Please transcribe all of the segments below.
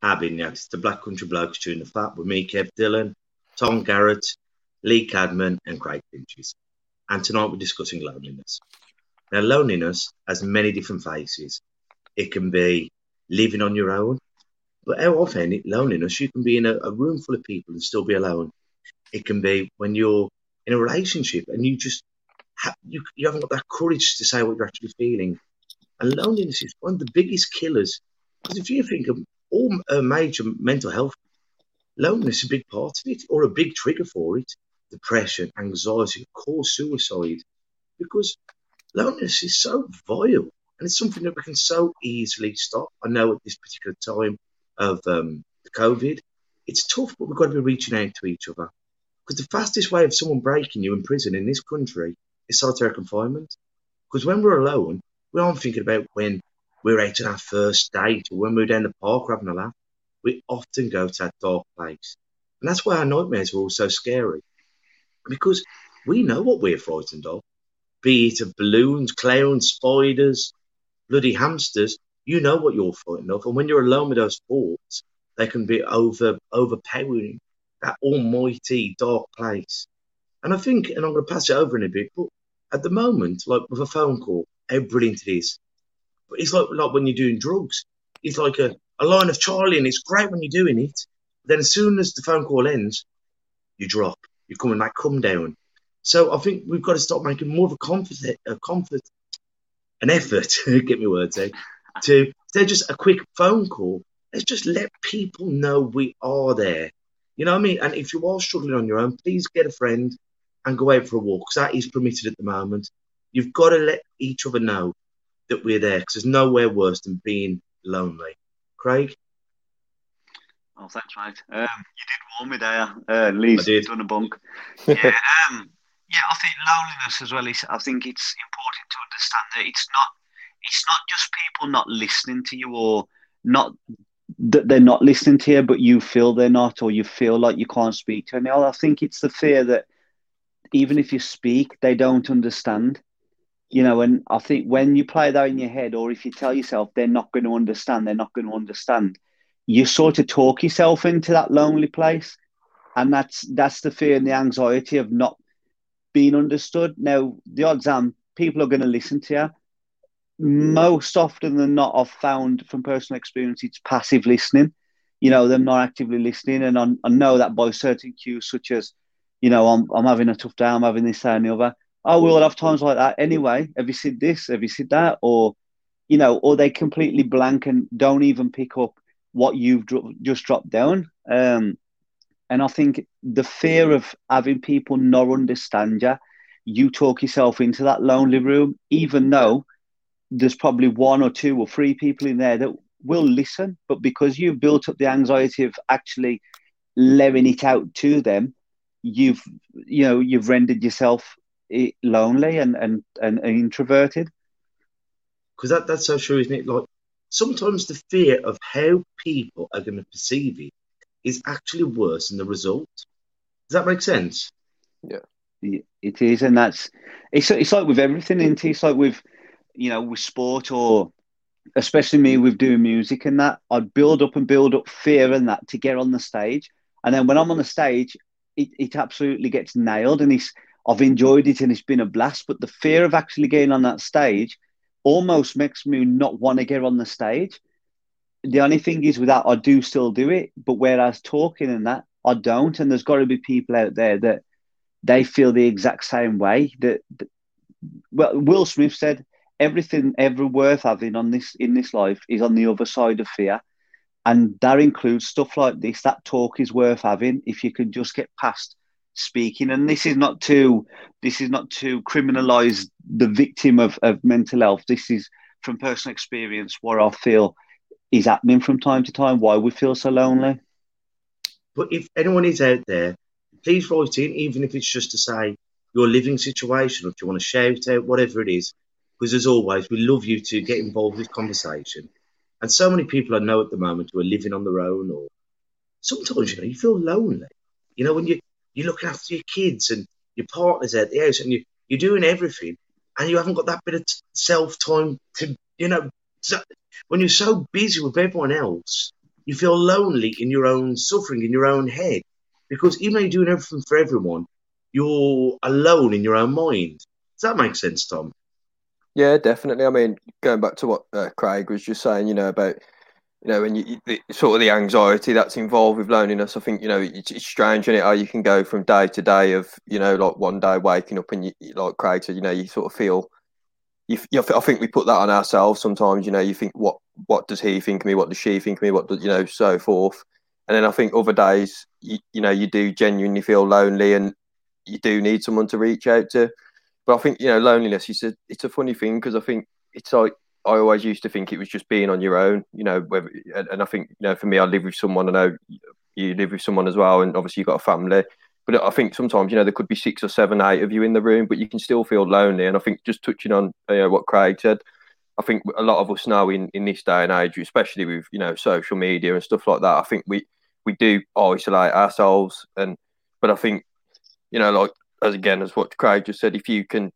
been the Black Country Blokes chewing the fat with me, Kev Dillon, Tom Garrett, Lee Cadman, and Craig Pinches. And tonight we're discussing loneliness. Now, loneliness has many different faces. It can be living on your own, but how often loneliness, you can be in a, a room full of people and still be alone. It can be when you're in a relationship and you just you, you haven't got that courage to say what you're actually feeling. And loneliness is one of the biggest killers. Because if you think of all uh, major mental health, loneliness is a big part of it, or a big trigger for it. Depression, anxiety, cause suicide, because loneliness is so vile, and it's something that we can so easily stop. I know at this particular time of um, COVID, it's tough, but we've got to be reaching out to each other. Because the fastest way of someone breaking you in prison in this country is solitary confinement. Because when we're alone, we aren't thinking about when we're out on our first date when we're down the park having a laugh. We often go to that dark place. And that's why our nightmares are all so scary. Because we know what we're frightened of. Be it of balloons, clowns, spiders, bloody hamsters, you know what you're frightened of. And when you're alone with those thoughts, they can be over overpowering that almighty dark place. And I think, and I'm going to pass it over in a bit, but at the moment, like with a phone call, how brilliant it is. It's like like when you're doing drugs. It's like a, a line of Charlie, and it's great when you're doing it. Then as soon as the phone call ends, you drop. You're coming like come down. So I think we've got to start making more of a comfort, a comfort, an effort. get me words out. To of just a quick phone call, let's just let people know we are there. You know what I mean? And if you are struggling on your own, please get a friend and go out for a walk because that is permitted at the moment. You've got to let each other know that we're there because there's nowhere worse than being lonely. Craig? Oh, thanks, mate. Um, you did warn me there. Uh, Lee's I did. done a bunk. Yeah, um, yeah. I think loneliness as well is. I think it's important to understand that it's not. It's not just people not listening to you or not that they're not listening to you, but you feel they're not, or you feel like you can't speak to anyone. I think it's the fear that even if you speak, they don't understand. You know, and I think when you play that in your head, or if you tell yourself they're not going to understand, they're not going to understand, you sort of talk yourself into that lonely place, and that's that's the fear and the anxiety of not being understood. Now, the odds are people are going to listen to you. Most often than not, I've found from personal experience, it's passive listening. You know, them not actively listening, and I, I know that by certain cues such as you know, I'm, I'm having a tough day, I'm having this, that, and the other. Oh, we'll have times like that anyway. Have you said this? Have you said that? Or, you know, or they completely blank and don't even pick up what you've dro- just dropped down. Um, and I think the fear of having people not understand you, you talk yourself into that lonely room, even though there's probably one or two or three people in there that will listen. But because you've built up the anxiety of actually letting it out to them, you've you know you've rendered yourself lonely and and, and introverted Because that, that's so true, isn't it? Like sometimes the fear of how people are going to perceive it is actually worse than the result. Does that make sense? Yeah, it is and that's it's it's like with everything isn't it? it's like with you know with sport or especially me with doing music and that i'd build up and build up fear and that to get on the stage and then when i'm on the stage it, it absolutely gets nailed and it's i've enjoyed it and it's been a blast but the fear of actually getting on that stage almost makes me not want to get on the stage. The only thing is with that i do still do it but whereas talking and that i don't and there's got to be people out there that they feel the exact same way that, that well will smith said everything ever worth having on this in this life is on the other side of fear. And that includes stuff like this that talk is worth having if you can just get past speaking and this is not to this is not to criminalize the victim of, of mental health this is from personal experience where i feel is happening from time to time, why we feel so lonely. But if anyone is out there, please write in, even if it's just to say your living situation, or if you want to shout out, whatever it is. Because as always, we love you to get involved with conversation. And so many people I know at the moment who are living on their own, or sometimes you know you feel lonely. You know when you you're looking after your kids and your partner's at the house and you you're doing everything, and you haven't got that bit of self time to you know. So, when you're so busy with everyone else, you feel lonely in your own suffering, in your own head, because even though you're doing everything for everyone, you're alone in your own mind. Does that make sense, Tom? Yeah, definitely. I mean, going back to what uh, Craig was just saying, you know, about you know, and you the, sort of the anxiety that's involved with loneliness, I think you know it's, it's strange, is it? How you can go from day to day of you know, like one day waking up and you like Craig said, you know, you sort of feel. You, you, I think we put that on ourselves sometimes. You know, you think, what what does he think of me? What does she think of me? What does you know, so forth. And then I think other days, you, you know, you do genuinely feel lonely, and you do need someone to reach out to. But I think you know, loneliness. It's a it's a funny thing because I think it's like I always used to think it was just being on your own, you know. Whether, and I think you know, for me, I live with someone. I know you live with someone as well, and obviously you've got a family. But I think sometimes you know there could be six or seven, eight of you in the room, but you can still feel lonely. And I think just touching on you know, what Craig said, I think a lot of us now in, in this day and age, especially with you know social media and stuff like that, I think we we do isolate ourselves. And but I think you know, like as again as what Craig just said, if you can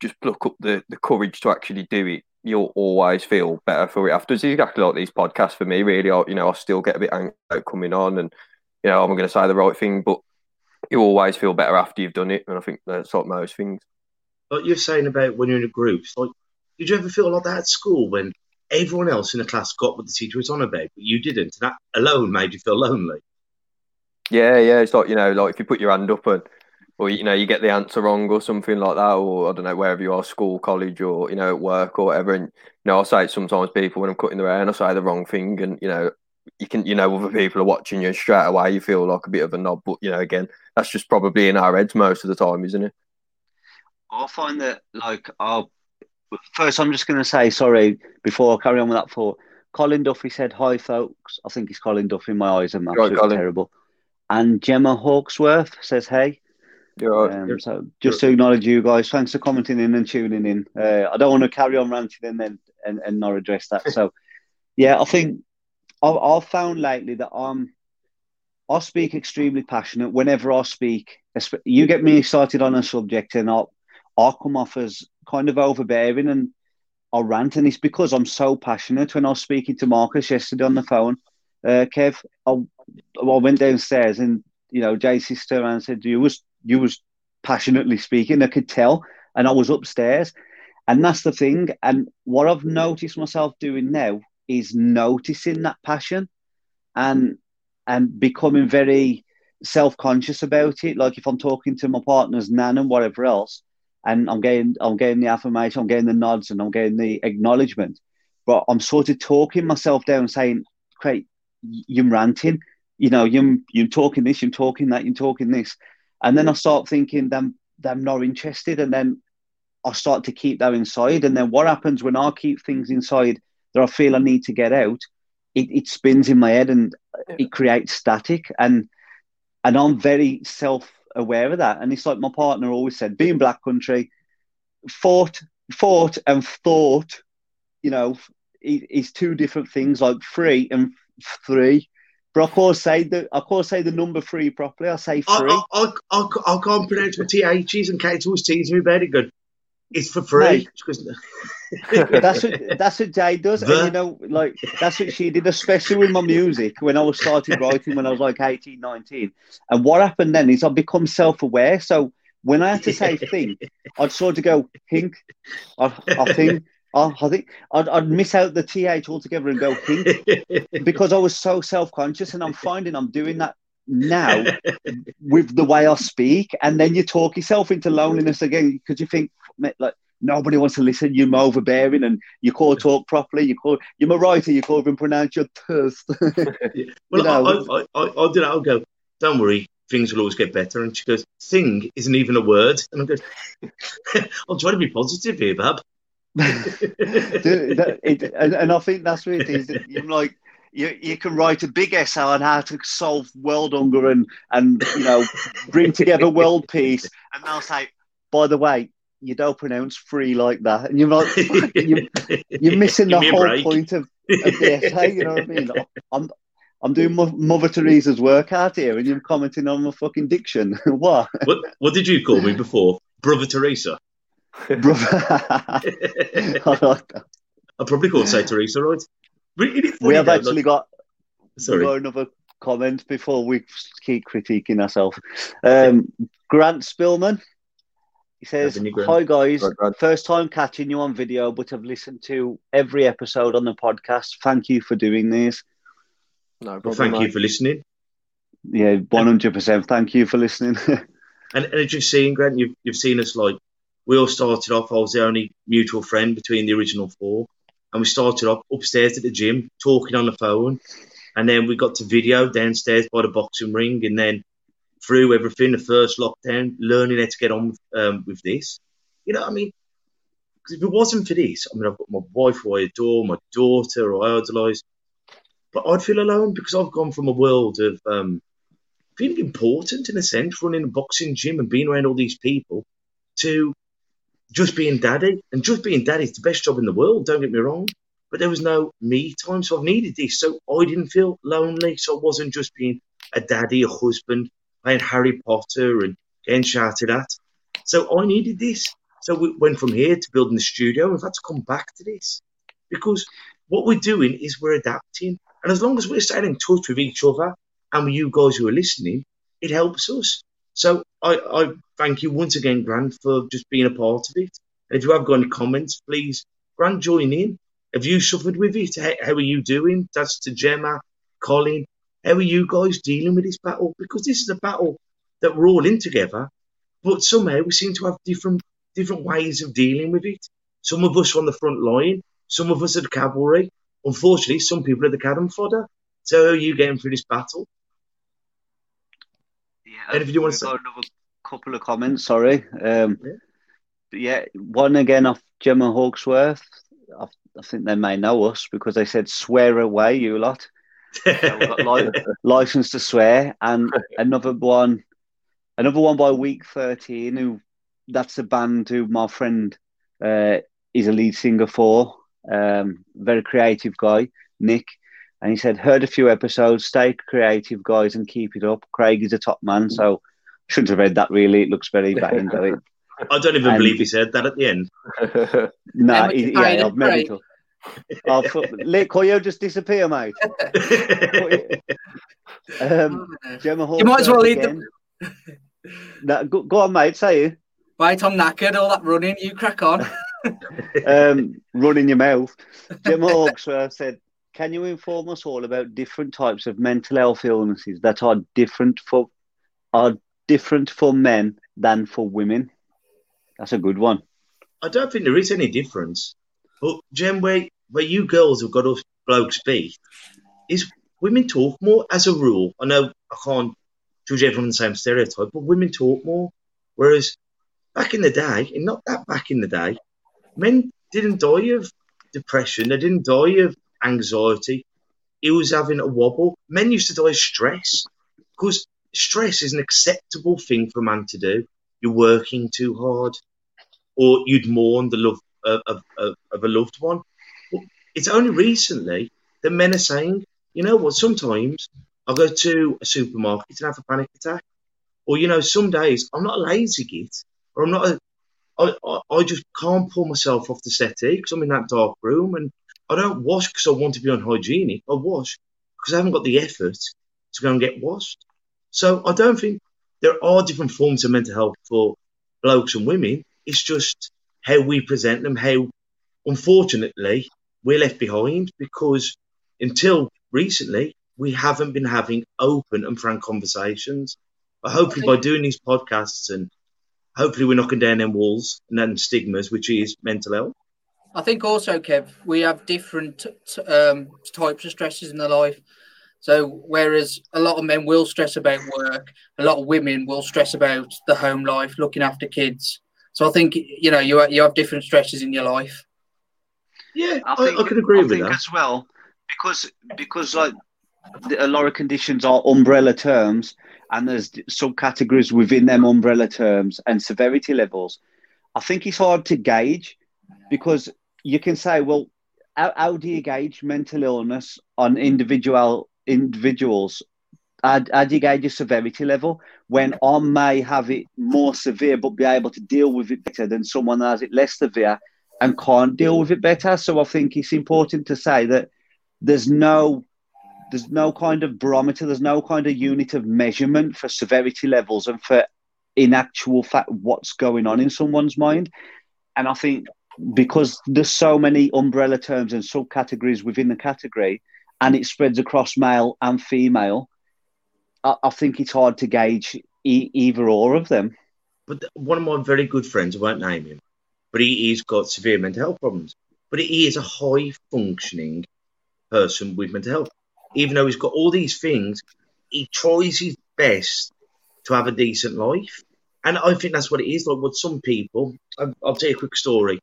just pluck up the the courage to actually do it, you'll always feel better for it afterwards. It's exactly like these podcasts for me. Really, I, you know, I still get a bit angry coming on, and you know, I'm going to say the right thing, but you always feel better after you've done it. And I think that's like most things. Like you're saying about when you're in a group, like, did you ever feel like that at school when everyone else in the class got what the teacher was on about, but you didn't? And that alone made you feel lonely. Yeah, yeah. It's like you know, like if you put your hand up and or you know you get the answer wrong or something like that, or I don't know wherever you are, school, college, or you know at work or whatever. And you know, I say it sometimes people when I'm cutting their hair and I say the wrong thing, and you know you can you know other people are watching you straight away you feel like a bit of a knob. But you know again, that's just probably in our heads most of the time, isn't it? I find that like I'll first I'm just going to say sorry before I carry on with that thought. Colin Duffy said hi, folks. I think it's Colin Duffy. My eyes are absolutely terrible. And Gemma Hawksworth says hey. You're, um, you're, so just to acknowledge you guys, thanks for commenting in and tuning in. Uh, I don't want to carry on ranting and then and, and not address that. So, yeah, I think I've, I've found lately that I'm I speak extremely passionate whenever I speak. You get me excited on a subject, and I'll I'll come off as kind of overbearing and I'll rant, and it's because I'm so passionate. When I was speaking to Marcus yesterday on the phone, uh, Kev, I, I went downstairs and you know Jay's sister and said you was you was passionately speaking. I could tell, and I was upstairs, and that's the thing. And what I've noticed myself doing now is noticing that passion, and and becoming very self conscious about it. Like if I'm talking to my partner's nan and whatever else, and I'm getting I'm getting the affirmation, I'm getting the nods, and I'm getting the acknowledgement, but I'm sort of talking myself down, saying, "Great, you're ranting." You know, you're, you're talking this, you're talking that, you're talking this and then I start thinking them them not interested, and then I start to keep that inside. And then what happens when I keep things inside that I feel I need to get out? It, it spins in my head and it creates static. And and I'm very self aware of that. And it's like my partner always said, being black country, fought, fought and thought, you know, is two different things, like free and three. But I can't say the I can't say the number three properly. I say three. I, I, I, I can't pronounce my THs and Kate always teasing me very good. It's for free. that's what that's what Jay does, the... and you know, like that's what she did, especially with my music when I was started writing when I was like 18, 19. And what happened then is I become self-aware. So when I had to say think, I'd sort of go think, I, I think, I, I think I'd, I'd, miss out the th altogether and go think because I was so self conscious, and I'm finding I'm doing that now with the way I speak, and then you talk yourself into loneliness again because you think like nobody wants to listen. You're overbearing, and you can't talk properly. You call you're a writer. You can't even pronounce your thirst. well, you know? I, I, I, I'll do that. I'll go. Don't worry, things will always get better. And she goes, "Thing isn't even a word." And I'm going, "I'll try to be positive here, Bab." That- it- and, and I think that's what it is. You're like, you, you can write a big essay on how to solve world hunger and, and you know, bring together world peace. And they'll say, by the way, you don't pronounce free like that. And you're like, "Fuck, you, you're missing the Give whole break. point of, of the essay. You know what I mean? I'm, I'm doing Mother Teresa's work out here and you're commenting on my fucking diction. what? what, what did you call me before? Brother Teresa. Brother. I like that. I probably called say Teresa, right? But isn't it funny We have though, actually like- got Sorry. got another comment before we keep critiquing ourselves. Um, Grant Spillman. He says, Having you, Grant. Hi guys, Right, Grant. first time catching you on video, but I've listened to every episode on the podcast. Thank you for doing these. No Well, problem. thank you for listening. Yeah, 100%. Thank you for listening. And, and as you've seen, Grant, you've, you've seen us like, we all started off, I was the only mutual friend between the original four. And we started off upstairs at the gym, talking on the phone. And then we got to video downstairs by the boxing ring. And then through everything, the first lockdown, learning how to get on um, with this. You know what I mean? 'Cause if it wasn't for this, I mean, I've got my wife who I adore, my daughter who I idolise, but I'd feel alone because I've gone from a world of um, feeling important in a sense, running a boxing gym and being around all these people, to just being daddy. And just being daddy is the best job in the world, don't get me wrong. But there was no me time, so I've needed this. So I didn't feel lonely. So I wasn't just being a daddy, a husband, playing Harry Potter and getting shouted at. So I needed this. So we went from here to building the studio. We've had to come back to this because what we're doing is we're adapting. And as long as we're staying in touch with each other and with you guys who are listening, it helps us. So I, I thank you once again, Grant, for just being a part of it. And if you have got any comments, please, Grant, join in. Have you suffered with it? How, are you doing? That's to Gemma, Colin. How are you guys dealing with this battle? Because this is a battle that we're all in together, but somehow we seem to have different different ways of dealing with it. Some of us are on the front line, some of us are the cavalry. Unfortunately, some people are the cannon fodder. So how are you getting through this battle? Yeah, Anything you wanna we've say? another couple of comments. Sorry. Um, Yeah. yeah, one again off Gemma Hawksworth. I, I think they may know us because they said "swear away, you lot." So we've got li- license to swear, and another one, another one by Week Thirteen. Who that's a band who my friend uh, is a lead singer for. Um, very creative guy, Nick. And he said, heard a few episodes, stay creative, guys, and keep it up. Craig is a top man, so shouldn't have read that really. It looks very bad into it. I don't even And- believe he said that at the end. Nah, How much he, you paid yeah, I've made Craig? it up. Oh, fuck, Lee, could you just disappear, mate? Um, Gemma You might as well Hawksworth leave again. Nah, go, go on, mate, say it. Right, I'm knackered. All that running, you crack on. um, running your mouth. Jim Hawksworth said, "Can you inform us all about different types of mental health illnesses that are different for are different for men than for women?" That's a good one. I don't think there is any difference. But Jen, where where you girls have got us blokes beat is women talk more as a rule. I know I can't judge everyone the same stereotype, but women talk more. Whereas back in the day, and not that back in the day, men didn't die of depression, they didn't die of anxiety. He was having a wobble. Men used to die of stress because stress is an acceptable thing for a man to do. You're working too hard, or you'd mourn the love of, of, of, of a loved one. But it's only recently that men are saying, you know what, sometimes I'll go to a supermarket and have a panic attack. Or, you know, some days I'm not a lazy git, or I'm not a, I, I, I just can't pull myself off the settee because I'm in that dark room and I don't wash because I want to be unhygienic. I wash because I haven't got the effort to go and get washed. So I don't think there are different forms of mental health for blokes and women. It's just how we present them, how unfortunately we're left behind because until recently we haven't been having open and frank conversations. But hopefully by doing these podcasts and hopefully we're knocking down them walls and then stigmas, which is mental health. I think also, Kev, we have different um, types of stresses in their life. So, whereas a lot of men will stress about work, a lot of women will stress about the home life, looking after kids. So, I think you know you you have different stresses in your life. Yeah, I I, think I, can agree I with think that. as well because because like a lot of conditions are umbrella terms and there's subcategories within them umbrella terms and severity levels. I think it's hard to gauge because you can say, well, how, how do you gauge mental illness on individual individuals? How, how do you gauge a severity level when I may have it more severe but be able to deal with it better than someone that has it less severe and can't deal with it better? So I think it's important to say that there's no there's no kind of barometer, there's no kind of unit of measurement for severity levels and for in actual fact what's going on in someone's mind. And I think because there's so many umbrella terms and subcategories within the category and it spreads across male and female, I, I think it's hard to gauge e- either or of them. But one of my very good friends, I won't name him, but he, he's got severe mental health problems. But he is a high functioning person with mental health. Even though he's got all these things, he tries his best to have a decent life. And I think that's what it is. Like with some people, I'll, I'll tell you a quick story.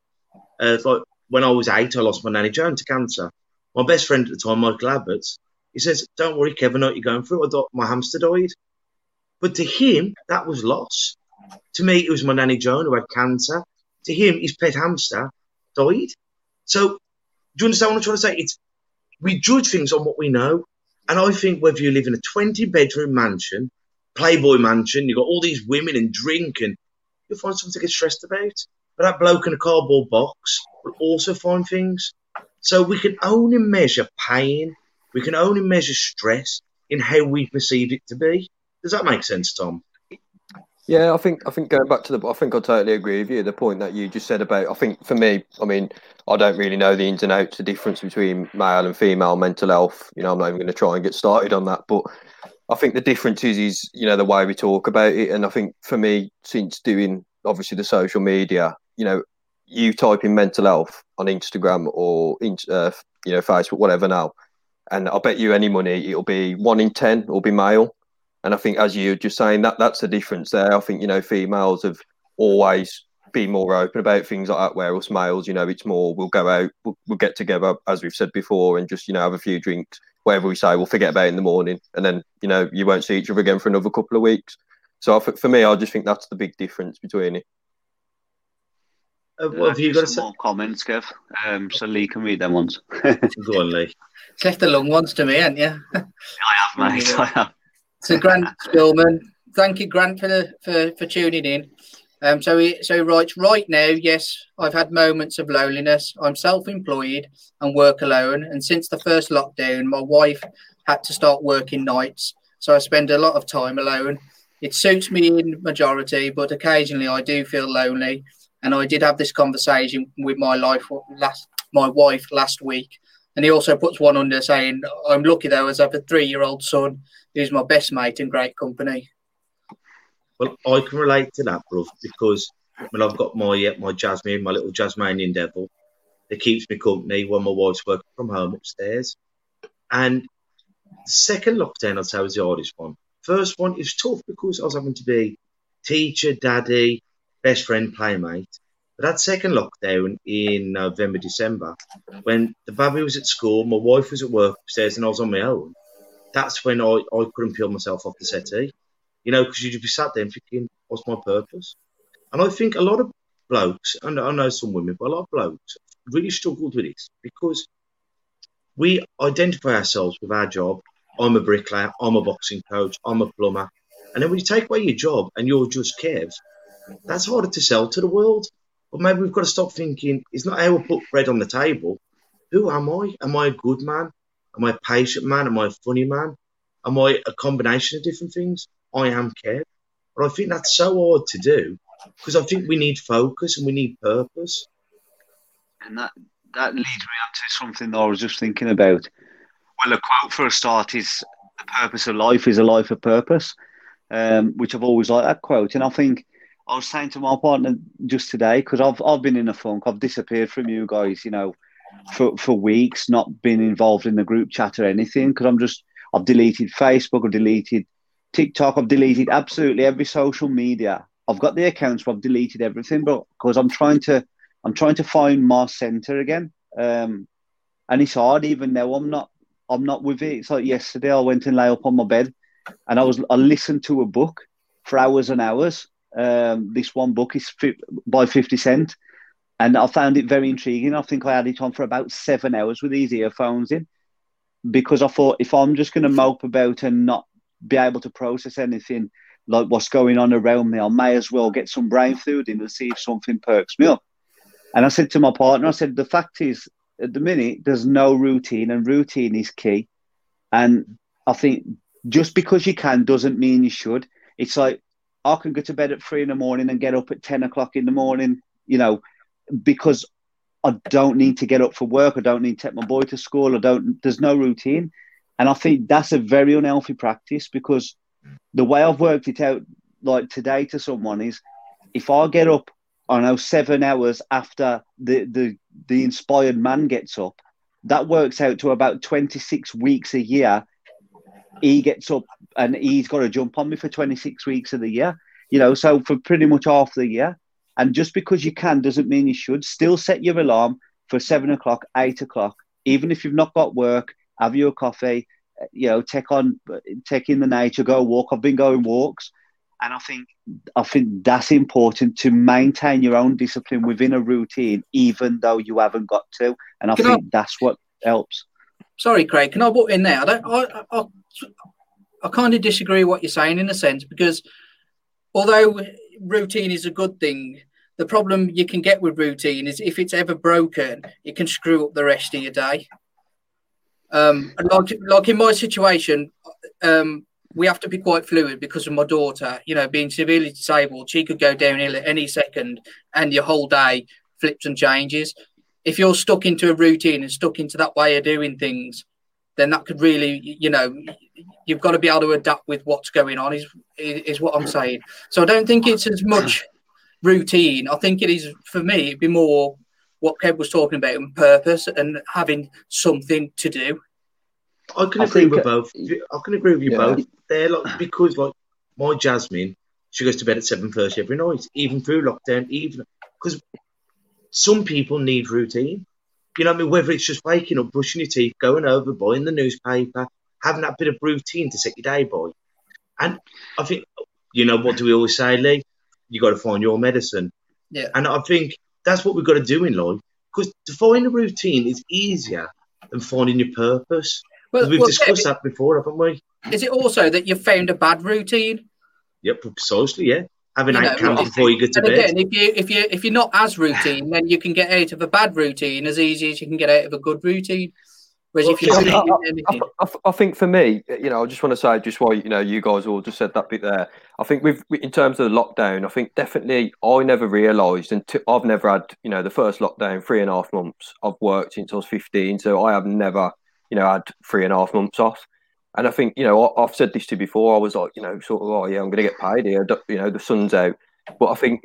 Uh, like when I was eight, I lost my nanny Joan to cancer. My best friend at the time, Michael Abbots, he says, Don't worry, Kevin, what you're going through. I thought my hamster died. But to him, that was loss. To me, it was my nanny Joan who had cancer. To him, his pet hamster died. So, do you understand what I'm trying to say? It's we judge things on what we know. And I think whether you live in a 20 bedroom mansion, Playboy mansion, you've got all these women and drink, and you'll find something to get stressed about. But that bloke in a cardboard box will also find things. So we can only measure pain, we can only measure stress in how we perceive it to be. Does that make sense, Tom? Yeah, I think I think going back to the, I think I totally agree with you. The point that you just said about, I think for me, I mean, I don't really know the ins and outs, the difference between male and female mental health. You know, I'm not even going to try and get started on that, but I think the difference is, is you know, the way we talk about it. And I think for me, since doing obviously the social media, you know, you type in mental health on Instagram or in, uh, you know, Facebook, whatever now, and I'll bet you any money it'll be one in ten will be male. And I think, as you're just saying, that that's the difference there. I think you know females have always been more open about things like that, whereas males, you know, it's more we'll go out, we'll, we'll get together, as we've said before, and just you know have a few drinks. Whatever we say, we'll forget about in the morning, and then you know you won't see each other again for another couple of weeks. So I for me, I just think that's the big difference between it. Uh, what have you got to Some say? more comments, Kev? Um, so Lee can read them ones. Go on, Lee. It's left the long ones to me, haven't you? I have, mate. I have. So Grant Spillman, thank you, Grant, for the, for, for tuning in. Um, so he so he writes right now. Yes, I've had moments of loneliness. I'm self-employed and work alone. And since the first lockdown, my wife had to start working nights, so I spend a lot of time alone. It suits me in majority, but occasionally I do feel lonely. And I did have this conversation with my life last my wife last week. And he also puts one under saying, "I'm lucky though, as I have a three-year-old son who's my best mate and great company." Well, I can relate to that, bruv, because when I've got my uh, my Jasmine, my little Jasmanian devil, that keeps me company when my wife's working from home upstairs. And the second lockdown, I'd say, was the hardest one. First one is tough because I was having to be teacher, daddy, best friend, playmate. But that second lockdown in November, December, when the baby was at school, my wife was at work upstairs, and I was on my own, that's when I, I couldn't peel myself off the settee. You know, because you'd be sat there thinking, what's my purpose? And I think a lot of blokes, and I know some women, but a lot of blokes really struggled with this because we identify ourselves with our job. I'm a bricklayer, I'm a boxing coach, I'm a plumber. And then when you take away your job and you're just Kev, that's harder to sell to the world. But maybe we've got to stop thinking it's not how we put bread on the table. Who am I? Am I a good man? Am I a patient man? Am I a funny man? Am I a combination of different things? I am Kev. But I think that's so hard to do because I think we need focus and we need purpose. And that, that leads me on to something that I was just thinking about. Well, a quote for a start is the purpose of life is a life of purpose, um, which I've always liked that quote. And I think I was saying to my partner just today, because I've, I've been in a funk, I've disappeared from you guys, you know, for, for weeks, not been involved in the group chat or anything, because I'm just, I've deleted Facebook, I've deleted TikTok, I've deleted absolutely every social media. I've got the accounts, but I've deleted everything, but because I'm trying to, I'm trying to find my center again. Um, and it's hard even now. I'm not. I'm not with it. It's like yesterday. I went and lay up on my bed, and I was. I listened to a book for hours and hours. Um, this one book is fi- by Fifty Cent, and I found it very intriguing. I think I had it on for about seven hours with these earphones in, because I thought if I'm just going to mope about and not be able to process anything like what's going on around me, I may as well get some brain food in and see if something perks me up. And I said to my partner, I said, the fact is, at the minute, there's no routine, and routine is key. And I think just because you can doesn't mean you should. It's like I can go to bed at three in the morning and get up at 10 o'clock in the morning, you know, because I don't need to get up for work. I don't need to take my boy to school. I don't, there's no routine. And I think that's a very unhealthy practice because the way I've worked it out, like today to someone, is if I get up, I know seven hours after the the the inspired man gets up, that works out to about twenty six weeks a year. He gets up and he's got to jump on me for twenty six weeks of the year. You know, so for pretty much half the year. And just because you can doesn't mean you should. Still set your alarm for seven o'clock, eight o'clock, even if you've not got work. Have your coffee? you know, take on, take in the nature, go walk. I've been going walks, and I think I think that's important to maintain your own discipline within a routine, even though you haven't got to. And I Can think that's what helps. Sorry, Craig. Can I put in there? I don't. I, I, I kind of disagree with what you're saying in a sense because although routine is a good thing, the problem you can get with routine is if it's ever broken, it can screw up the rest of your day. Um, like, like in my situation, um, we have to be quite fluid because of my daughter. You know, being severely disabled, she could go downhill at any second, and your whole day flips and changes. If you're stuck into a routine and stuck into that way of doing things, then that could really, you know, you've got to be able to adapt with what's going on. Is is what I'm saying. So I don't think it's as much routine. I think it is for me. It'd be more what Kev was talking about and purpose and having something to do. I can I agree think- with both. I can agree with you Yeah. both. They're like because like my Jasmine, she goes to bed at seven thirty every night, even through lockdown, even because some people need routine. You know, what I mean, whether it's just waking up, brushing your teeth, going over, buying the newspaper, having that bit of routine to set your day by. And I think, you know, what do we always say, Lee? You got to find your medicine. Yeah. And I think that's what we've got to do in life because to find a routine is easier than finding your purpose. Well, we've well, discussed Kev, that before, haven't we? is it also that you've found a bad routine? Yep, precisely. Yeah, having You eight know, cans well, before you go to And bed. again, if you if you if you're not as routine, then you can get out of a bad routine as easy as you can get out of a good routine. Whereas if you're I, not doing I- anything, I- I think for me, you know, I just want to say just why you know you guys all just said that bit there. I think with in terms of the lockdown, I think definitely I never realised and I've never had you know the first lockdown three and a half months. I've worked since I was fifteen, so I have never you know had three and a half months off. And I think you know I- I've said this to you before. I was like you know sort of oh yeah I'm going to get paid here. You know the sun's out, but I think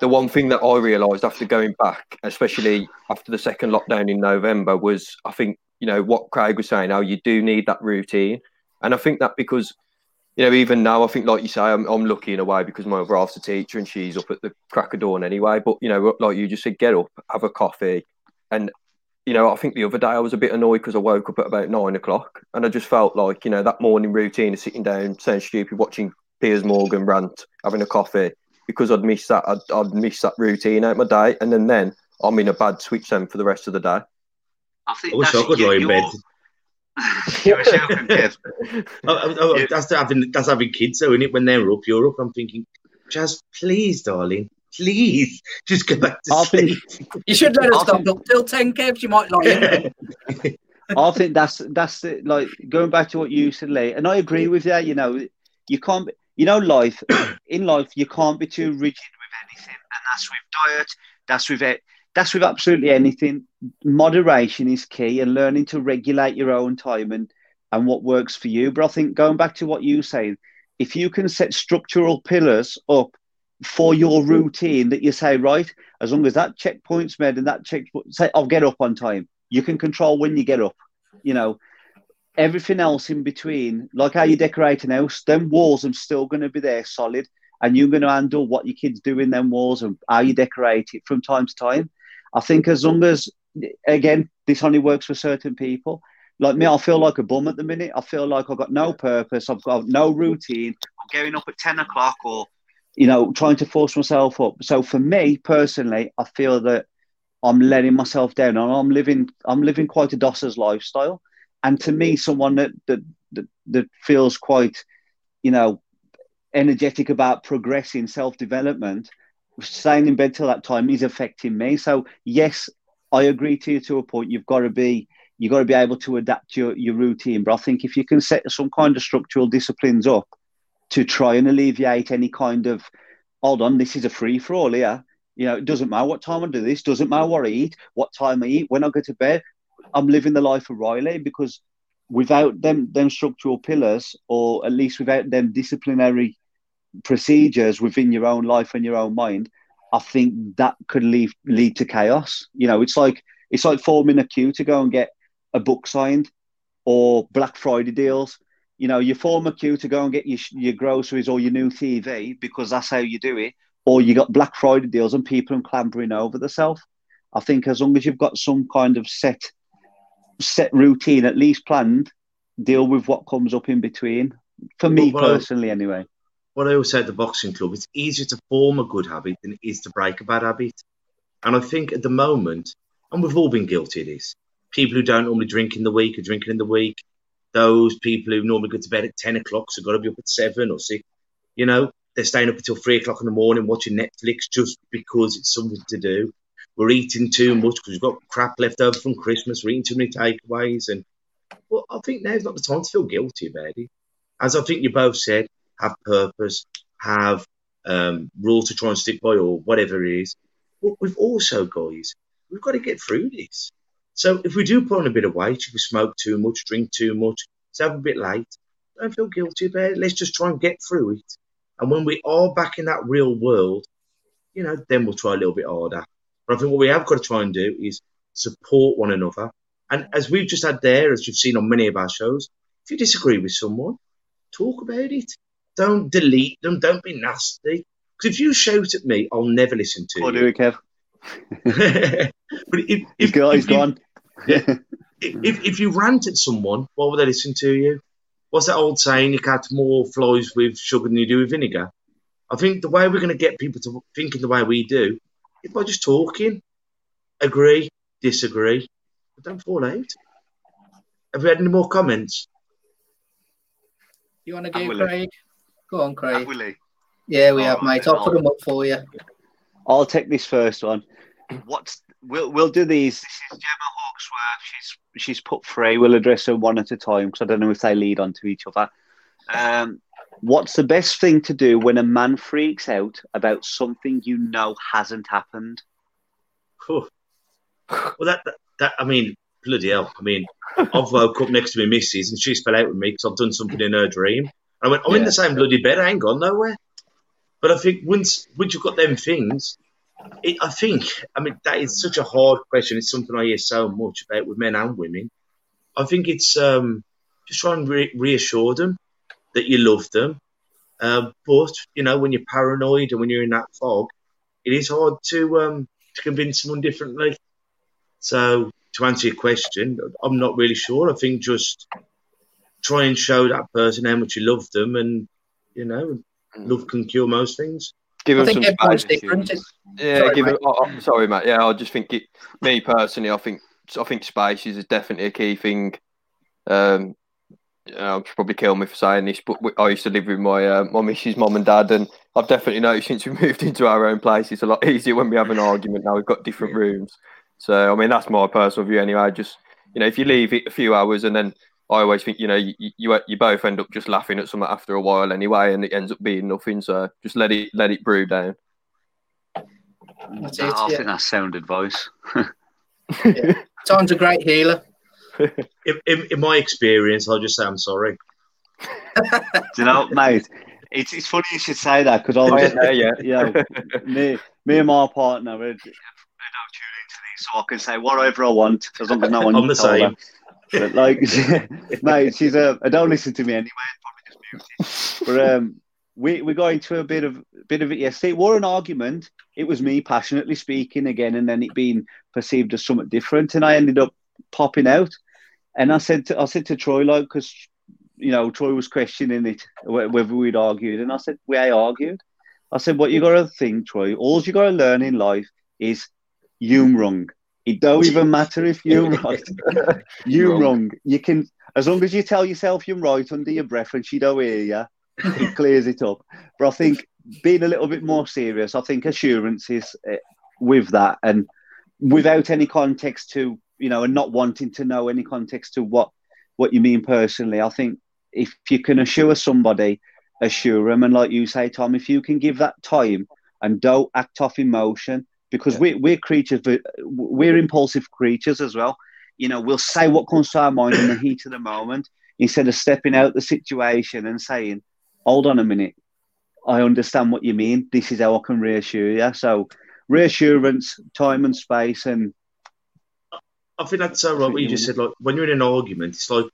the one thing that I realised after going back, especially after the second lockdown in November, was I think you know what Craig was saying. How you do need that routine, and I think that because you know even now, I think like you say, I'm, I'm lucky in a way because my half's a teacher and she's up at the crack of dawn anyway. But you know, like you just said, get up, have a coffee, and you know, I think the other day I was a bit annoyed because I woke up at about nine o'clock, and I just felt like you know that morning routine of sitting down, saying stupid, watching Piers Morgan rant, having a coffee because I'd missed that. I'd, I'd missed that routine out my day, and then then I'm in a bad switch then for the rest of the day. I think I wish I that's- could you- lie in bed. you were joking, Kev. Oh, oh, oh Yeah. That's having that's having kids, though, isn't it? When they're up, you're up. I'm thinking, Jazz, please, darling, please, just go back to I think- you should let us I stop up till ten kebs. You might like it. I think that's that's the, like going back to what you said, Lee, and I agree with that. You know, you can't, you know, life in life you can't be too rigid with anything, and that's with diet, that's with it, that's with absolutely anything. Moderation is key, and learning to regulate your own time and and what works for you. But I think going back to what you saying, if you can set structural pillars up for your mm-hmm. routine that you say right, as long as that checkpoint's made and that check, say I'll get up on time. You can control when you get up you know, everything else in between, like how you decorate an house, them walls are still going to be there solid, and you're going to handle what your kids do in them walls and how you decorate it from time to time. I think as long as again, this only works for certain people. Like me, I feel like a bum at the minute. I feel like I've got no purpose. I've got no routine. I'm getting up at 10 o'clock or You know, trying to force myself up. So for me personally, I feel that I'm letting myself down, and I'm living. I'm living quite a Dosser's lifestyle. And to me, someone that that that, that feels quite, you know, energetic about progressing, self development, staying in bed till that time is affecting me. So yes, I agree to you to a point. You've got to be you've got to be able to adapt your, your routine. But I think if you can set some kind of structural disciplines up to try and alleviate any kind of hold on, this is a free for all here. You know, it doesn't matter what time I do this, doesn't matter what I eat, what time I eat, when I go to bed. I'm living the life of Riley because without them them structural pillars, or at least without them disciplinary procedures within your own life and your own mind, I think that could lead lead to chaos. You know, it's like it's like forming a queue to go and get a book signed or Black Friday deals. You know, you form a queue to go and get your, your groceries or your new TV because that's how you do it. Or you got Black Friday deals and people are clambering over the themselves. I think as long as you've got some kind of set set routine, at least planned, deal with what comes up in between. For me Well, personally, anyway. what I always say at the boxing club, it's easier to form a good habit than it is to break a bad habit. And I think at the moment, and we've all been guilty of this, people who don't normally drink in the week are drinking in the week. Those people who normally go to bed at 10 o'clock, so got to be up at 7 or 6, you know, they're staying up until 3 o'clock in the morning watching Netflix just because it's something to do. We're eating too much because we've got crap left over from Christmas. We're eating too many takeaways. And well, I think now's not the time to feel guilty about it. As I think you both said, have purpose, have um, rules to try and stick by, or whatever it is. But we've also, guys, we've got to get through this. So if we do put on a bit of weight, if we smoke too much, drink too much, stay up a bit late, don't feel guilty about it. Let's just try and get through it. And when we are back in that real world, you know, then we'll try a little bit harder. But I think what we have got to try and do is support one another. And as we've just had there, as you've seen on many of our shows, if you disagree with someone, talk about it. Don't delete them. Don't be nasty. Because if you shout at me, I'll never listen to What you. do we, Kev? but if, He's if, gone. if He's you- gone. if, if you rant at someone, why would they listen to you? What's that old saying? You catch more flies with sugar than you do with vinegar. I think the way we're going to get people to thinking the way we do is by just talking, agree, disagree, but don't fall out. Have you had any more comments? You want to go. Craig? Go on, Craig. we, Yeah, we Oh, have, mate. I'll put them up for you. I'll take this first one. What's we'll, We'll do these. This is Gemma Hawksworth. She's She's put three. We'll address them one at a time because I don't know if they lead on to each other. um, What's the best thing to do when a man freaks out about something you know hasn't happened? Phew. Well, that, that, that, I mean, bloody hell. I mean, I've woke up next to my missus and she's fell out with me because I've done something in her dream. I went, I'm in the same bloody bed. I ain't gone nowhere. But I think once, once you've got them things, it, I think, I mean, that is such a hard question. It's something I hear so much about with men and women. I think it's um, just try and re- reassure them that you love them. Um, but, you know, when you're paranoid and when you're in that fog, it is hard to um, to convince someone differently. So to answer your question, I'm not really sure. I think just try and show that person how much you love them, and you know, love can cure most things. Give I him think some everyone's different. Yeah, Sorry, give mate. him. Oh, oh, sorry, mate. Yeah, I just think it. Me personally, I think I think space is definitely a key thing. Um, you know, I'll probably kill me for saying this, but I used to live with my uh, my missus, mum, and dad, and I've definitely noticed since we moved into our own place, it's a lot easier when we have an argument. Now we've got different rooms, so I mean that's my personal view anyway. Just you know, if you leave it a few hours and then I always think you know you, you you both end up just laughing at something after a while anyway, and it ends up being nothing. So just let it let it brew down. That's it. I Yeah. think that's sound advice. Time's a great healer. In, in, in my experience, I'll just say I'm sorry. Do you know, mate? It's, it's funny you should say that because I was, yeah, yeah. yeah, me, me and my partner, we're, I don't tune into these, so I can say whatever I want as long as no one I'm the told same. her. But like, mate, she's a. I don't listen to me anyway. Probably just muted. But um, we we got into a bit of bit of it yesterday. It were an argument. It was me passionately speaking again, and then it being perceived as something different, and I ended up popping out. And I said to, I said to Troy like because you know Troy was questioning it whether we'd argued, and I said we argued. I said what you got to think, Troy. All you got to learn in life is you wrong. It don't even matter if you're right. you wrong. wrong. You can as long as you tell yourself you're right under your breath and she don't hear you, it clears it up. But I think being a little bit more serious, I think assurance is uh, with that and without any context to you know and not wanting to know any context to what what you mean personally. I think if you can assure somebody, assure them, and like you say, Tom, if you can give that time and don't act off emotion, because yeah. we, we're creatures, uh, we're impulsive creatures as well. You know, we'll say what comes to our mind in the heat of the moment instead of stepping out the situation and saying, "Hold on a minute, I understand what you mean. This is how I can reassure you." So, reassurance, time and space, and I think that's so right. What you just said, like when you're in an argument, it's like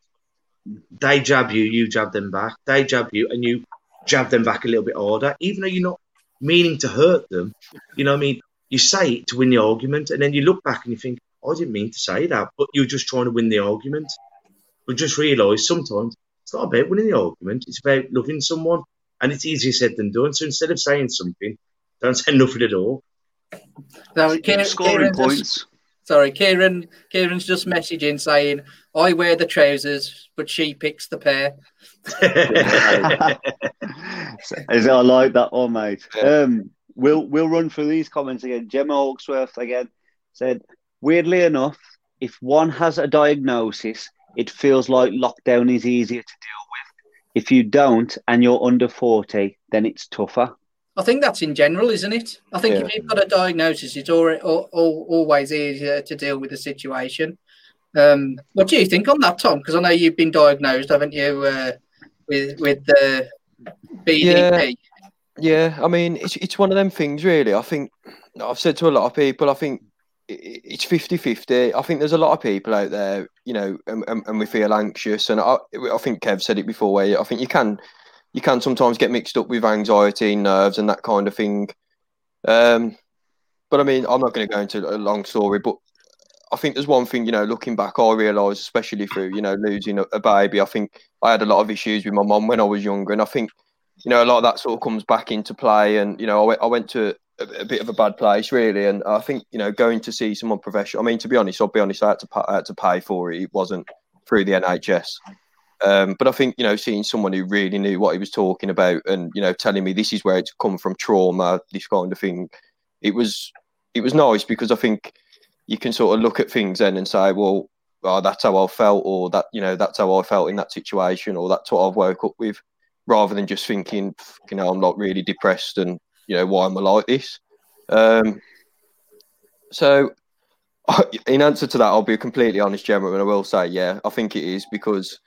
they jab you, you jab them back. They jab you, and you jab them back a little bit harder, even though you're not meaning to hurt them. You know, what I mean, you say it to win the argument, and then you look back and you think, I didn't mean to say that, but you're just trying to win the argument. But just realise sometimes it's not about winning the argument; it's about loving someone, and it's easier said than done. So instead of saying something, don't say nothing at all. Now, Kieran, scoring Kieran points. Just, sorry, Kieran. Kieran's just messaging saying, "I wear the trousers, but she picks the pair." Is it? I like that one, mate. Um, we'll we'll run through these comments again. Gemma Hawksworth again said, weirdly enough, if one has a diagnosis, it feels like lockdown is easier to deal with. If you don't and you're under 40, then it's tougher. I think that's in general, isn't it? I think yeah. if you've got a diagnosis, it's already, all, all, always easier to deal with the situation. Um, what do you think on that, Tom? Because I know you've been diagnosed, haven't you, uh, with with the BDP? Yeah. Yeah, I mean, it's it's one of them things, really. I think I've said to a lot of people, I think it's 50 50. I think there's a lot of people out there, you know, and, and, we feel anxious. And I, I think Kev said it before, where I think you can you can sometimes get mixed up with anxiety, and nerves, and that kind of thing. Um, but I mean, I'm not going to go into a long story, but I think there's one thing, you know, looking back, I realised, especially through, you know, losing a, a baby, I think I had a lot of issues with my mom when I was younger. And I think you know, a lot of that sort of comes back into play. And you know, I went, I went to a, a, bit of a bad place really, and I think you know, going to see someone professional. I mean, to be honest, I'll be honest, I had to, pay, I had to pay for it. It wasn't through the NHS. Um, but I think you know, seeing someone who really knew what he was talking about, and you know, telling me this is where it's come from, trauma, this kind of thing, it was it was nice because I think you can sort of look at things then and say, well, oh, that's how I felt, or that you know, that's how I felt in that situation, or that's what I've woke up with rather than just thinking, you know, I'm not really depressed and, you know, why am I like this? Um, so, in answer to that, I'll be completely honest, Gemma, and I will say, yeah, I think it is because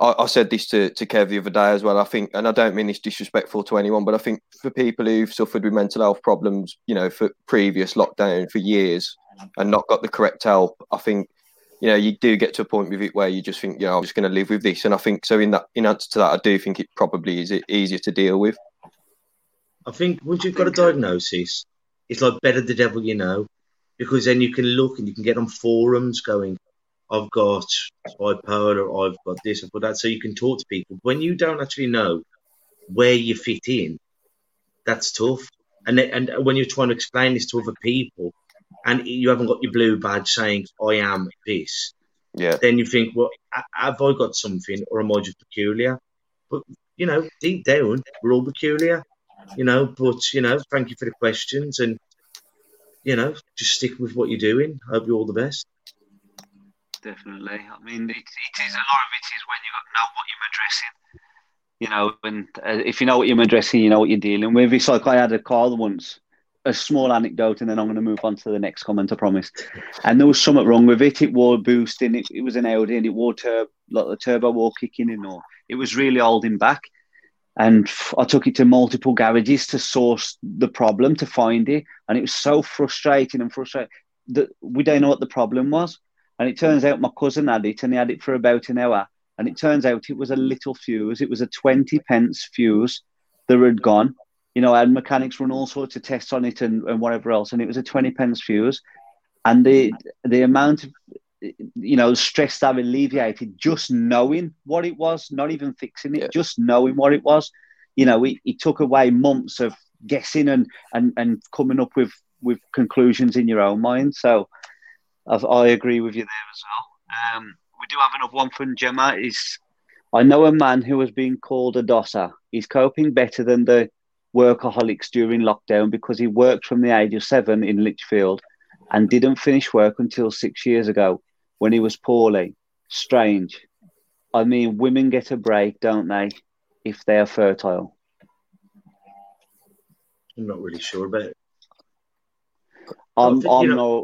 I, I, said this to, to Kev the other day as well. I think, and I don't mean this disrespectful to anyone, but I think for people who've suffered with mental health problems, you know, for previous lockdown for years and not got the correct help, I think you know, you do get to a point with it where you just think, know, I'm just going to live with this. And I think so. In that, in answer to that, I do think it probably is easier to deal with. I think once you've got a diagnosis, it's like better the devil you know, because then you can look and you can get on forums going, I've got bipolar, I've got this, I've got that. So you can talk to people. When you don't actually know where you fit in, that's tough. And and when you're trying to explain this to other people, and you haven't got your blue badge saying I am this, yeah, then you think, well, have I got something, or am I just peculiar? But you know, deep down, we're all peculiar, you know. But you know, thank you for the questions, and you know, just stick with what you're doing. Hope you all the best. Definitely. I mean, it, it is a lot of it is when you know what you're addressing you know, and uh, if you know what you're addressing, you know what you're dealing with. It's like I had a call once a small anecdote and then I'm going to move on to the next comment, I promise. And there was something wrong with it. It wore boosting, it, it was an Audi and it wore tur- like the turbo wore kicking in, or it was really holding back. And I took it to multiple garages to source the problem to find it. And it was so frustrating and frustrating that we don't know what the problem was. And it turns out my cousin had it and he had it for about an hour. And it turns out it was a little fuse. It was a 20 pence fuse that had gone you know, and mechanics run all sorts of tests on it and, and whatever else. And it was a 20 pence fuse. and the the amount of you know stress that alleviated just knowing what it was, not even fixing it, Yeah. just knowing what it was. You know, it, it took away months of guessing and and and coming up with with conclusions in your own mind. So, I, I agree with you there. there as well. Um, we do have another one from Gemma. Is I know a man who has been called a dosser. He's coping better than the workaholics during lockdown because he worked from the age of seven in Lichfield and didn't finish work until six years ago when he was poorly. Strange. I mean, women get a break, don't they, if they are fertile? I'm not really sure about it. I'm, think, I'm you not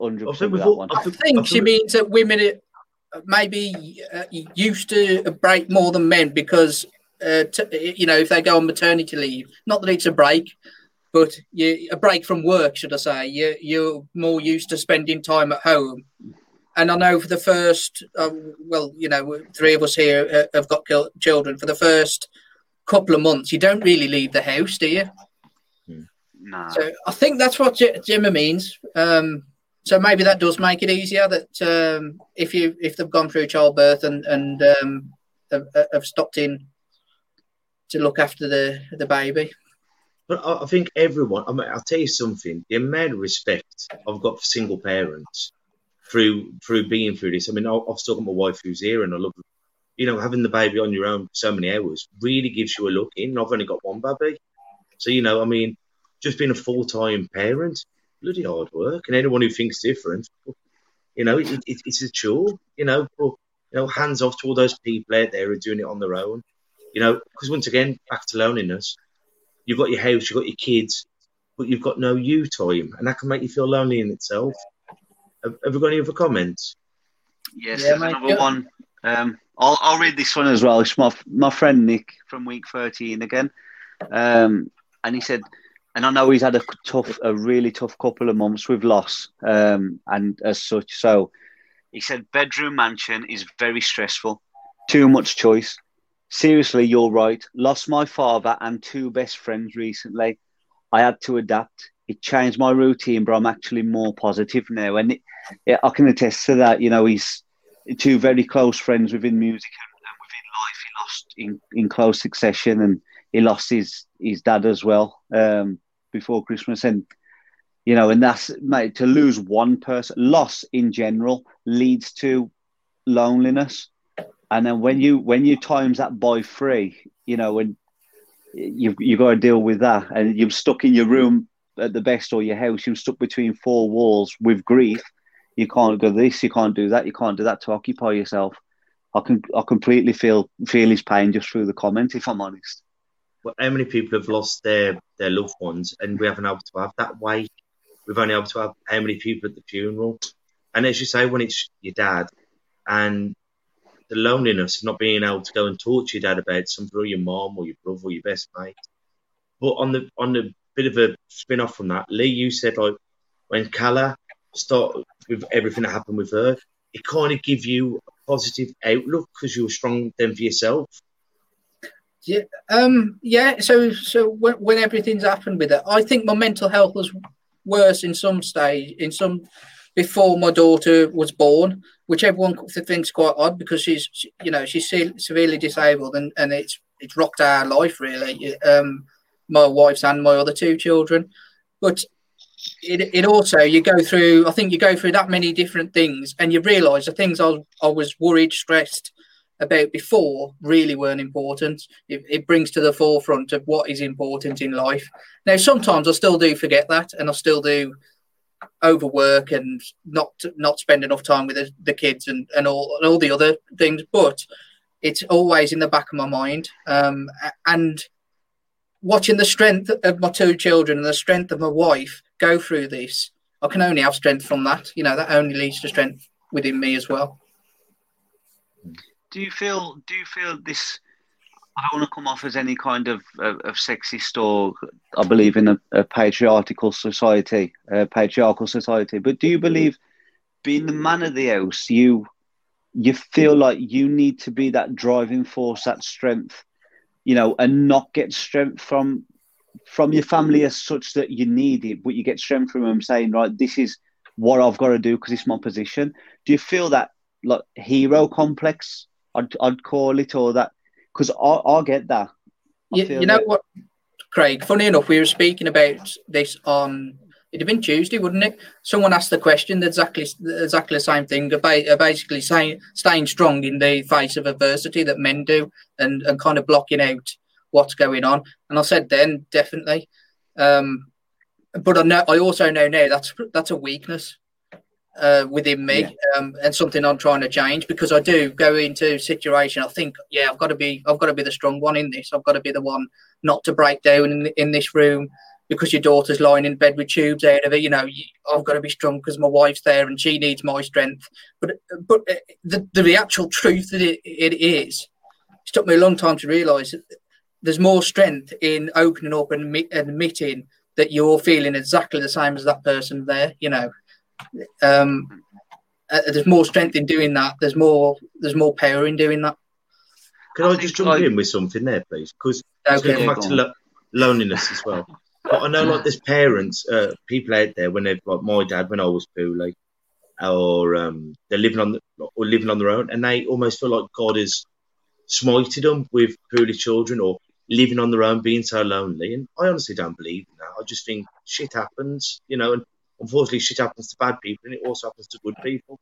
100% I with think that one. I I think- think she means that women are maybe uh, used to break more than men because, uh, t- you know, if they go on maternity leave, not that it's a break, but you, a break from work, should I say, you, you're more used to spending time at home. And I know for the first, uh, well, you know, three of us here uh, have got children. For the first couple of months, you don't really leave the house, do you? nah. So I think that's what J- Gemma means. Um, so maybe that does make it easier that um, if you if they've gone through childbirth and and um, have, have stopped in to look after the the baby. But I, think everyone, I mean, I'll tell you something, the amount of respect I've got for single parents through through being through this. I mean, I've I've still got my wife who's here and I love, you know, having the baby on your own for so many hours really gives you a look in. I've only got one baby. So, you know, I mean, just being a full time parent, bloody hard work. And anyone who thinks different, you know, it, it, it's a chore, you know, but, you know, hands off to all those people out there who are doing it on their own. You know, because once again, back to loneliness, you've got your house, you've got your kids, but you've got no you time, and that can make you feel lonely in itself. Have, have we got any other comments? Yes, Yeah, there's another yeah. one. Um, I'll, I'll read this one as as well. It's my, my friend Nick from week 13 again. Um, and he said, and I know he's had a tough, a really tough couple of months with loss um, and as such. So He said, bedroom mansion is very stressful. too much choice. Seriously, you're right. Lost my father and two best friends recently. I had to adapt. It changed my routine, but I'm actually more positive now. And it, I can attest to that. You know, he's two very close friends within music and, and within life. He lost in, in close succession, and he lost his his dad as well um, before Christmas. And you know, and that's mate to lose one person. Loss in general leads to loneliness and then when you when you times that by three, you know, and you've you got to deal with that, and you're stuck in your room at the best or your house, you're stuck between four walls with grief. You can't go this, you can't do that, you can't do that to occupy yourself. I can I completely feel feel his pain just through the comment, if I'm honest. Well, how many people have lost their, their loved ones, and we haven't able to have that way. We've only able to have how many people at the funeral? And as you say, when it's your dad, and the loneliness of not being able to go and talk to your dad about something, or your mom, or your brother, or your best mate. But on the on the bit of a spin off from that, Lee, you said like when Kala started with everything that happened with her, it kind of give you a positive outlook because you were strong then for yourself. Um, yeah. So so when, when everything's happened with it, I think my mental health was worse in some stage, in some before my daughter was born, which everyone thinks quite odd because she's she- you know she's severely disabled and and it's it's rocked our life really. Um, my wife's and my other two children, but it, it also you go through i think you go through that many different things and you realize the things i was, I was worried stressed about before really weren't important it, it brings to the forefront of what is important in life now sometimes i still do forget that and i still do overwork and not not spend enough time with the, the kids and, and all and all the other things but it's always in the back of my mind um, and watching the strength of my two children and the strength of my wife go through this, I can only have strength from that. You know, that only leads to strength within me as well. Do you feel? Do you feel this? I don't want to come off as any kind of of, of sexist or I believe in a, a patriarchal society, a patriarchal society. But do you believe, being the man of the house, you you feel like you need to be that driving force, that strength, you know, and not get strength from from your family as such that you need it, but you get strength from them saying, right, this is what I've got to do because it's my position. Do you feel that like hero complex? I'd, I'd call it or that because I I get that. I You, you know that- what, Craig? Funny enough, we were speaking about this on. It'd have been Tuesday, wouldn't it? Someone asked the question exactly exactly the same thing about uh, basically saying staying strong in the face of adversity that men do, and and kind of blocking out what's going on. And I said then definitely, um, but I know I also know now that's that's a weakness uh, within me, um, and something I'm trying to change because I do go into situation. I think, yeah, I've got to be I've got to be the strong one in this. I've got to be the one not to break down in in this room because your daughter's lying in bed with tubes out of it. You know, I've got to be strong because my wife's there and she needs my strength. But but uh, the the actual truth that it, it is, it took me a long time to realise that there's more strength in opening up and admitting that you're feeling exactly the same as that person there. You know, um, uh, there's more strength in doing that. There's more there's more power in doing that. Can I I, just jump I- in with something there, please? Because it's Okay. going come back go to lo- loneliness as well. But I know, like, there's parents, uh, people out there when they've like my dad when I was poorly, or um, they're living on the, or living on their own, and they almost feel like God has smited them with poorly children or living on their own, being so lonely. And I honestly don't believe in that. I just think shit happens, you know, and unfortunately, shit happens to bad people, and it also happens to good people.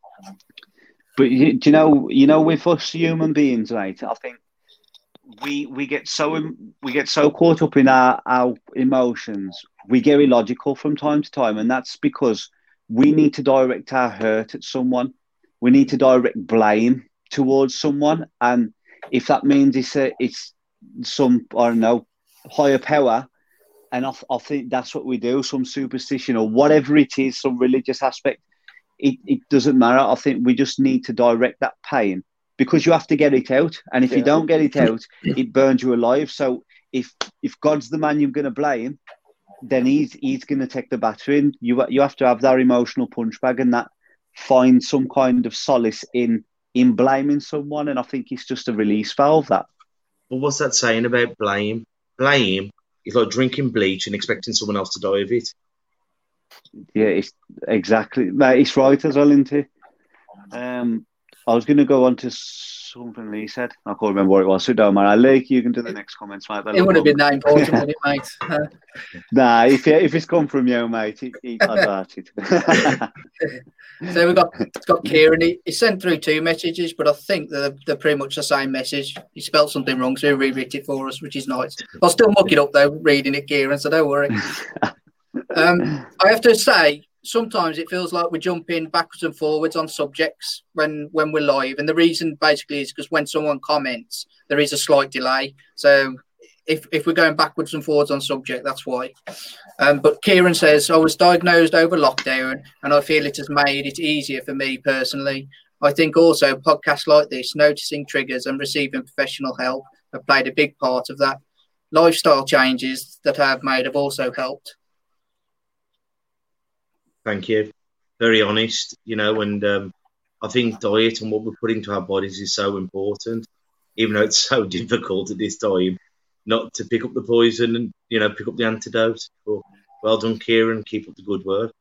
But you, do you know, you know, with us human beings, right? I think we we get so we get so caught up in our our emotions, we get illogical from time to time, and that's because we need to direct our hurt at someone. We need to direct blame towards someone, and if that means it's a, it's some I don't know higher power, and I, I think that's what we do, some superstition or whatever it is, some religious aspect it, it doesn't matter. I think we just need to direct that pain because you have to get it out. And if you don't get it out, it burns you alive. So if if God's the man you're going to blame, then he's he's going to take the battering. You you have to have that emotional punch bag and that find some kind of solace in in blaming someone. And I think it's just a release valve. That But what's that saying about blame? Blame is like drinking bleach and expecting someone else to die of it. yeah, it's exactly mate, it's right as well, isn't it? Um, I was going to go on to something Lee said. I can't remember what it was. So don't matter. Lee, you can do the next comments, mate. They'll It would have been that important, wouldn't it, mate? Uh, Nah, if if it's come from you, mate, it, it, I'd it. so we've got it's got Kieran. He, he sent through two messages, but I think they're, they're pretty much the same message. He spelled something wrong, so he rewrote it for us, which is nice. I'll still muck it up though, reading it, Kieran. So don't worry. Um, I have to say, sometimes it feels like we're jumping backwards and forwards on subjects when when we're live, and the reason basically is because when someone comments, there is a slight delay. So if if we're going backwards and forwards on subject, that's why. Um, but Kieran says I was diagnosed over lockdown, and I feel it has made it easier for me personally. I think also podcasts like this, noticing triggers and receiving professional help, have played a big part of that. Lifestyle changes that I have made have also helped. Thank you. Very honest, you know, and um, I think diet and what we put into our bodies is so important, even though it's so difficult at this time not to pick up the poison and, you know, pick up the antidote. But well done, Kieran. Keep up the good work.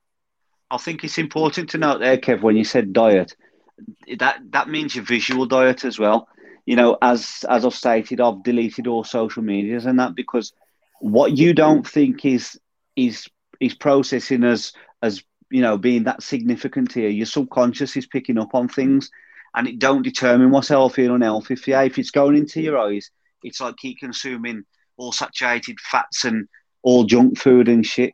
I think it's important to note there, Kev, when you said diet, that that means your visual diet as well. You know, as as I've stated, I've deleted all social medias and that because what you don't think is is is processing as as you know being that significant here, your subconscious is picking up on things, and it don't determine what's healthy and unhealthy for. If it's going into your eyes, it's like keep consuming all saturated fats and all junk food and shit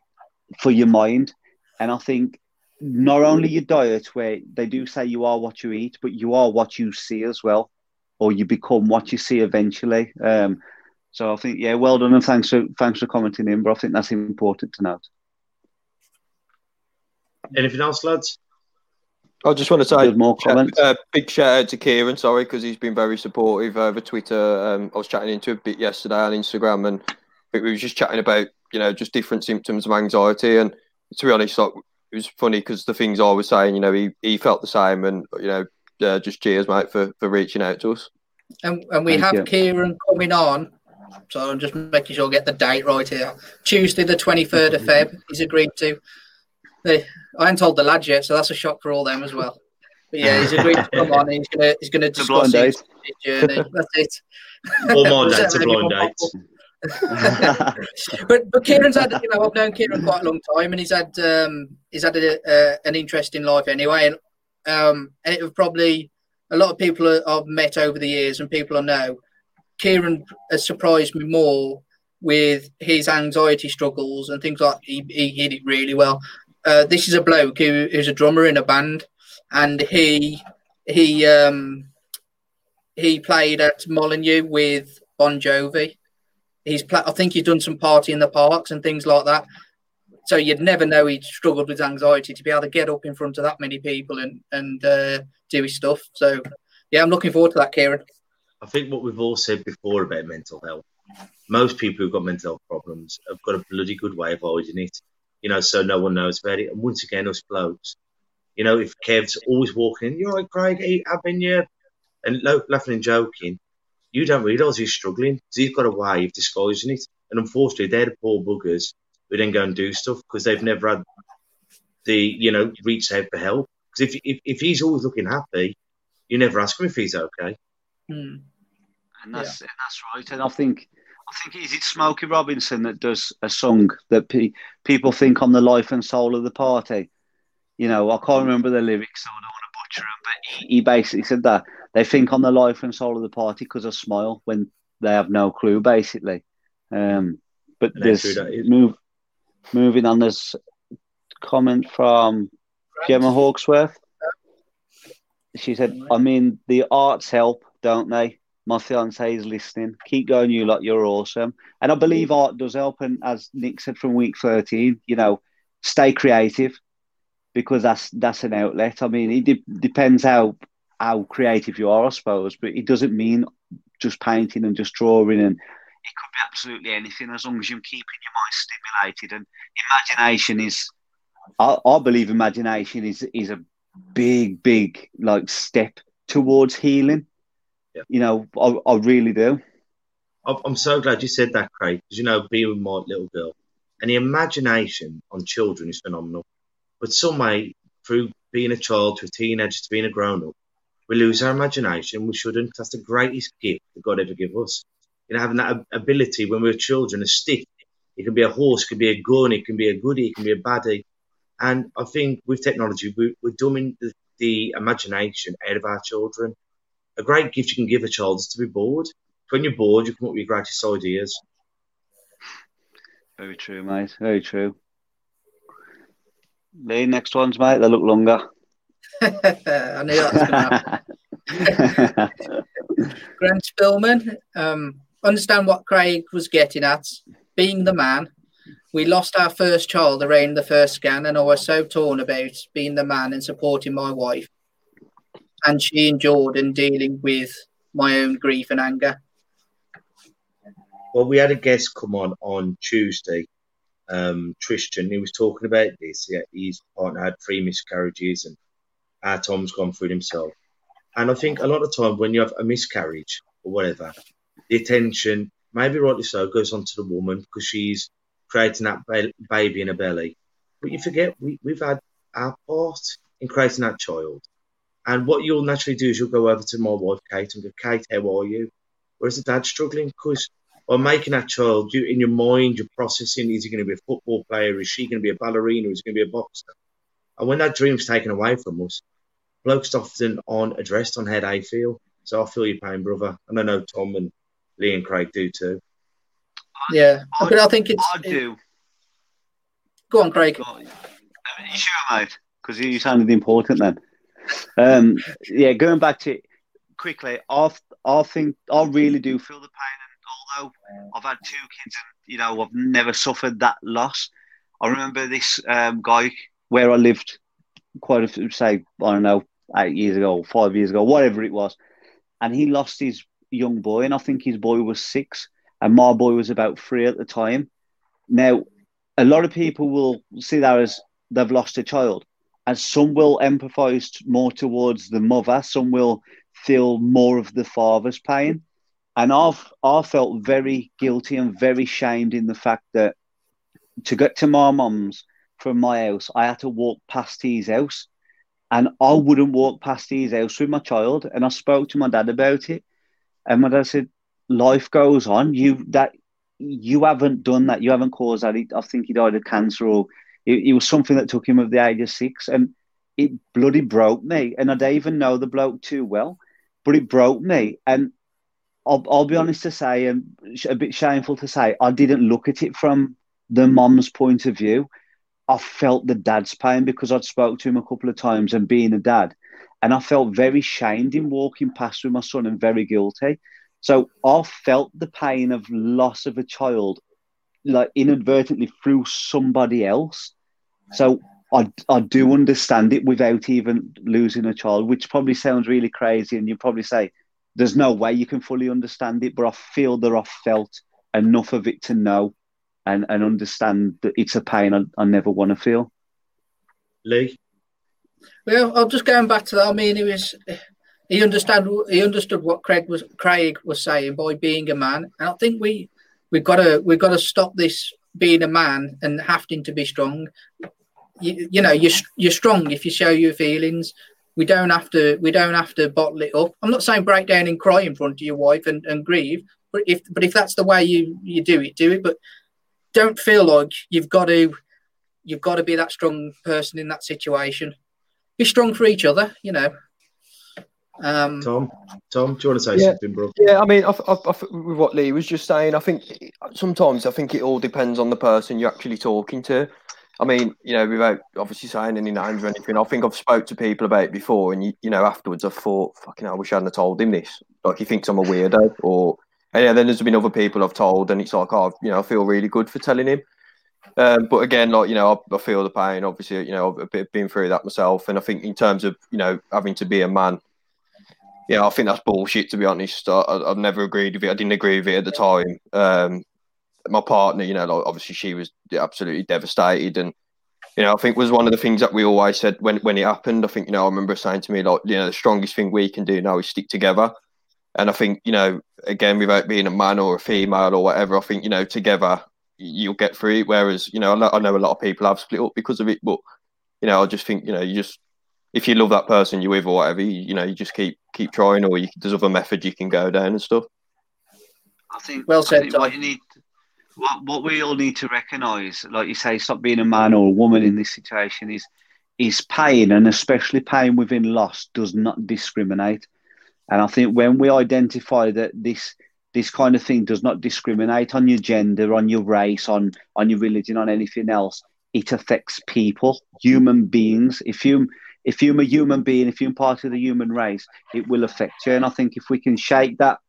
for your mind. And I think not only your diet, where they do say you are what you eat, but you are what you see as well, or you become what you see eventually. Um, so I think, yeah, well done, and thanks for thanks for commenting in. But I think that's important to note. Anything else, lads? I just want to say There's more comments. uh, big shout out to Kieran, sorry, because he's been very supportive over Twitter. Um, I was chatting into a bit yesterday on Instagram, and we were just chatting about you know just different symptoms of anxiety. And to be honest, like, it was funny because the things I was saying, you know, he, he felt the same, and you know, uh, just cheers, mate, for for reaching out to us. And, and we Thank have you. Kieran coming on. So I'm just making sure I get the date right here. Tuesday, the 23rd of Feb, he's agreed to. They, I haven't told the lads yet, so that's a shock for all them as well. But yeah, he's agreed to come on. And he's gonna he's gonna It's a blind discuss his, date. his journey. That's it. All my Was dates are blind more dates. but but Kieran's had you know I've known Kieran quite a long time and he's had um he's had a, a, an interesting life anyway and um and it was probably a lot of people I've met over the years and people I know Kieran has surprised me more with his anxiety struggles and things like he, he hid it really well. Uh, this is a bloke who, who's a drummer in a band and he he um he played at Molyneux with Bon Jovi he's I think he's done some party in the parks and things like that. So you'd never know he struggled with anxiety to be able to get up in front of that many people and and uh, do his stuff. So yeah, I'm looking forward to that, Kieran. I think what we've all said before about mental health, most people who've got mental health problems have got a bloody good way of avoiding it, you know, so no one knows about it. And once again, us blokes, you know, if Kev's always walking, you're right, Craig, hey, I've been here, and lo- laughing and joking, you don't realise he's struggling because he's got a way of disguising it. And unfortunately, they're the poor buggers who then go and do stuff because they've never had the, you know, reach out for help. Because if, if, if he's always looking happy, you never ask him if he's okay. Hmm. And that's and that's right. and I think I think is it Smokey Robinson that does a song. that pe- people think I'm the life and soul of the party. You know, I can't remember the lyrics. So I don't want to butcher him, but he, He basically said that they think I'm the life and soul of the party because I smile when they have no clue, basically. Um, but there's true that is. move, moving on. There's comment from Gemma Hawksworth. She said, "I mean, the arts help, don't they? My fiance is listening. Keep going, you lot. You're awesome." And I believe art does help. And as Nick said from week thirteen, you know, stay creative because that's that's an outlet. I mean, it de- depends how how creative you are, I suppose, but it doesn't mean just painting and just drawing and it could be absolutely anything as long as you're keeping your mind stimulated and imagination is I, I believe imagination is is a big, big like step towards healing. Yeah. You know, I, I really do. I'm I'm so glad you said that, Craig, because you know, being with my little girl and the imagination on children is phenomenal. But some way, through being a child to a teenager to being a grown up, we lose our imagination. We shouldn't. That's the greatest gift that God ever gave us. You know, having that ability when we were children, a stick. It can be a horse, it can be a gun, it can be a goodie, it can be a baddie. And I think with technology, we, we're dumbing the, the imagination out of our children. A great gift you can give a child is to be bored. When you're bored, you come up with your greatest ideas. Very true, mate. Very true. The next ones, mate. They look longer. I knew that was going to happen. Grant Spillman, um, understand what Craig was getting at. Being the man, we lost our first child around the first scan, and I was so torn about being the man and supporting my wife. And she and dealing with my own grief and anger. Well, we had a guest come on on Tuesday, um, Tristan. He was talking about this. Yeah, his partner had three miscarriages, and our Tom's gone through himself. And I think a lot of time when you have a miscarriage or whatever, the attention, maybe rightly so, goes on to the woman because she's creating that ba- baby in her belly. But you forget we, we've had our part in creating that child. And what you'll naturally do is you'll go over to my wife, Kate, and go, Kate, how are you? Whereas the dad's struggling because by making that child, you in your mind, you're processing: is he going to be a football player? Is she going to be a ballerina? Is he going to be a boxer? And when that dream's taken away from us, blokes often aren't addressed on how they feel. So I feel your pain, brother, and I know Tom and Lee and Craig do too. Yeah, but I think it's. I do. Go on, Craig. Go on. You sure, mate? Because you You sound sounded important then. Um, yeah, going back to quickly. I, I think I really do feel feel the pain, and although I've had two kids, and you know I've never suffered that loss. I remember this um, guy. where I lived quite a few, say, I don't know, eight years ago, five years ago, whatever it was. And he lost his young boy, and I think his boy was six, and my boy was about three at the time. Now, a lot of people will see that as they've lost a child, and some will empathize more towards the mother, some will feel more of the father's pain. And I've I felt very guilty and very shamed in the fact that to get to my mum's from my house, I had to walk past his house, and I wouldn't walk past his house with my child. And I spoke to my dad about it, and my dad said, "Life goes on. You that you haven't done that. You haven't caused that. I think he died of cancer, or it, it was something that took him at the age of six, and it bloody broke me. And I don't even know the bloke too well, but it broke me. And I'll, I'll be honest to say, and a bit shameful to say, I didn't look at it from the mom's point of view. I felt the dad's pain because I'd spoke to him a couple of times and being a dad, and I felt very shamed in walking past with my son and very guilty. So I felt the pain of loss of a child, like inadvertently through somebody else. So I, I do mm. understand it without even losing a child, which probably sounds really crazy. And you probably say, there's no way you can fully understand it, but I feel that I've felt enough of it to know and, and understand that it's a pain I, I never want to feel. Lee? Well, I'm just going back to that. I mean, he was he understood he understood what Craig was Craig was saying by being a man, and I think we we've got to we've got to stop this being a man and having to be strong. You, you know, you're you're strong if you show your feelings. We don't have to we don't have to bottle it up. I'm not saying break down and cry in front of your wife and, and grieve, but if but if that's the way you you do it, do it. But don't feel like you've got to you've got to be that strong person in that situation. Be strong for each other, you know. Um, Tom, Tom, do you want to say Yeah. something, bro? Yeah, I mean, I, I, I, with what Lee was just saying, I think sometimes I think it all depends on the person you're actually talking to. I mean, you know, without obviously saying any names or anything, I think I've spoke to people about it before, and you, you know, afterwards I thought, fucking, hell, I wish I hadn't told him this. Like he thinks I'm a weirdo, or and yeah, then there's been other people I've told, and it's like, oh, you know, I feel really good for telling him. Um, but again, like you know, I, I feel the pain. Obviously, you know, I've been- through that myself, and I think in terms of you know having to be a man, yeah, I think that's bullshit. To be honest, I, I've never agreed with it. I didn't agree with it at the time. Um, my partner, you know, like, obviously she was absolutely devastated, and you know, I think was one of the things that we always said when when it happened. I think you know, I remember saying to me like, you know, the strongest thing we can do now is stick together. And I think you know, again, without being a man or a female or whatever, I think you know, together you'll get through it. Whereas you know, I know, a lot of people have split up because of it, but you know, I just think you know, you just if you love that person you're with or whatever, you, you know, you just keep keep trying, or you, there's other methods you can go down and stuff. I think, Well I said, think what you need, what, what we all need to recognise, like you say, Stop being a man or a woman in this situation is is pain, and especially pain within loss, does not discriminate. And I think when we identify that this this kind of thing does not discriminate on your gender, on your race, on on your religion, on anything else, it affects people, human beings. If you if you're a human being, if you're part of the human race, it will affect you. And I think if we can shake that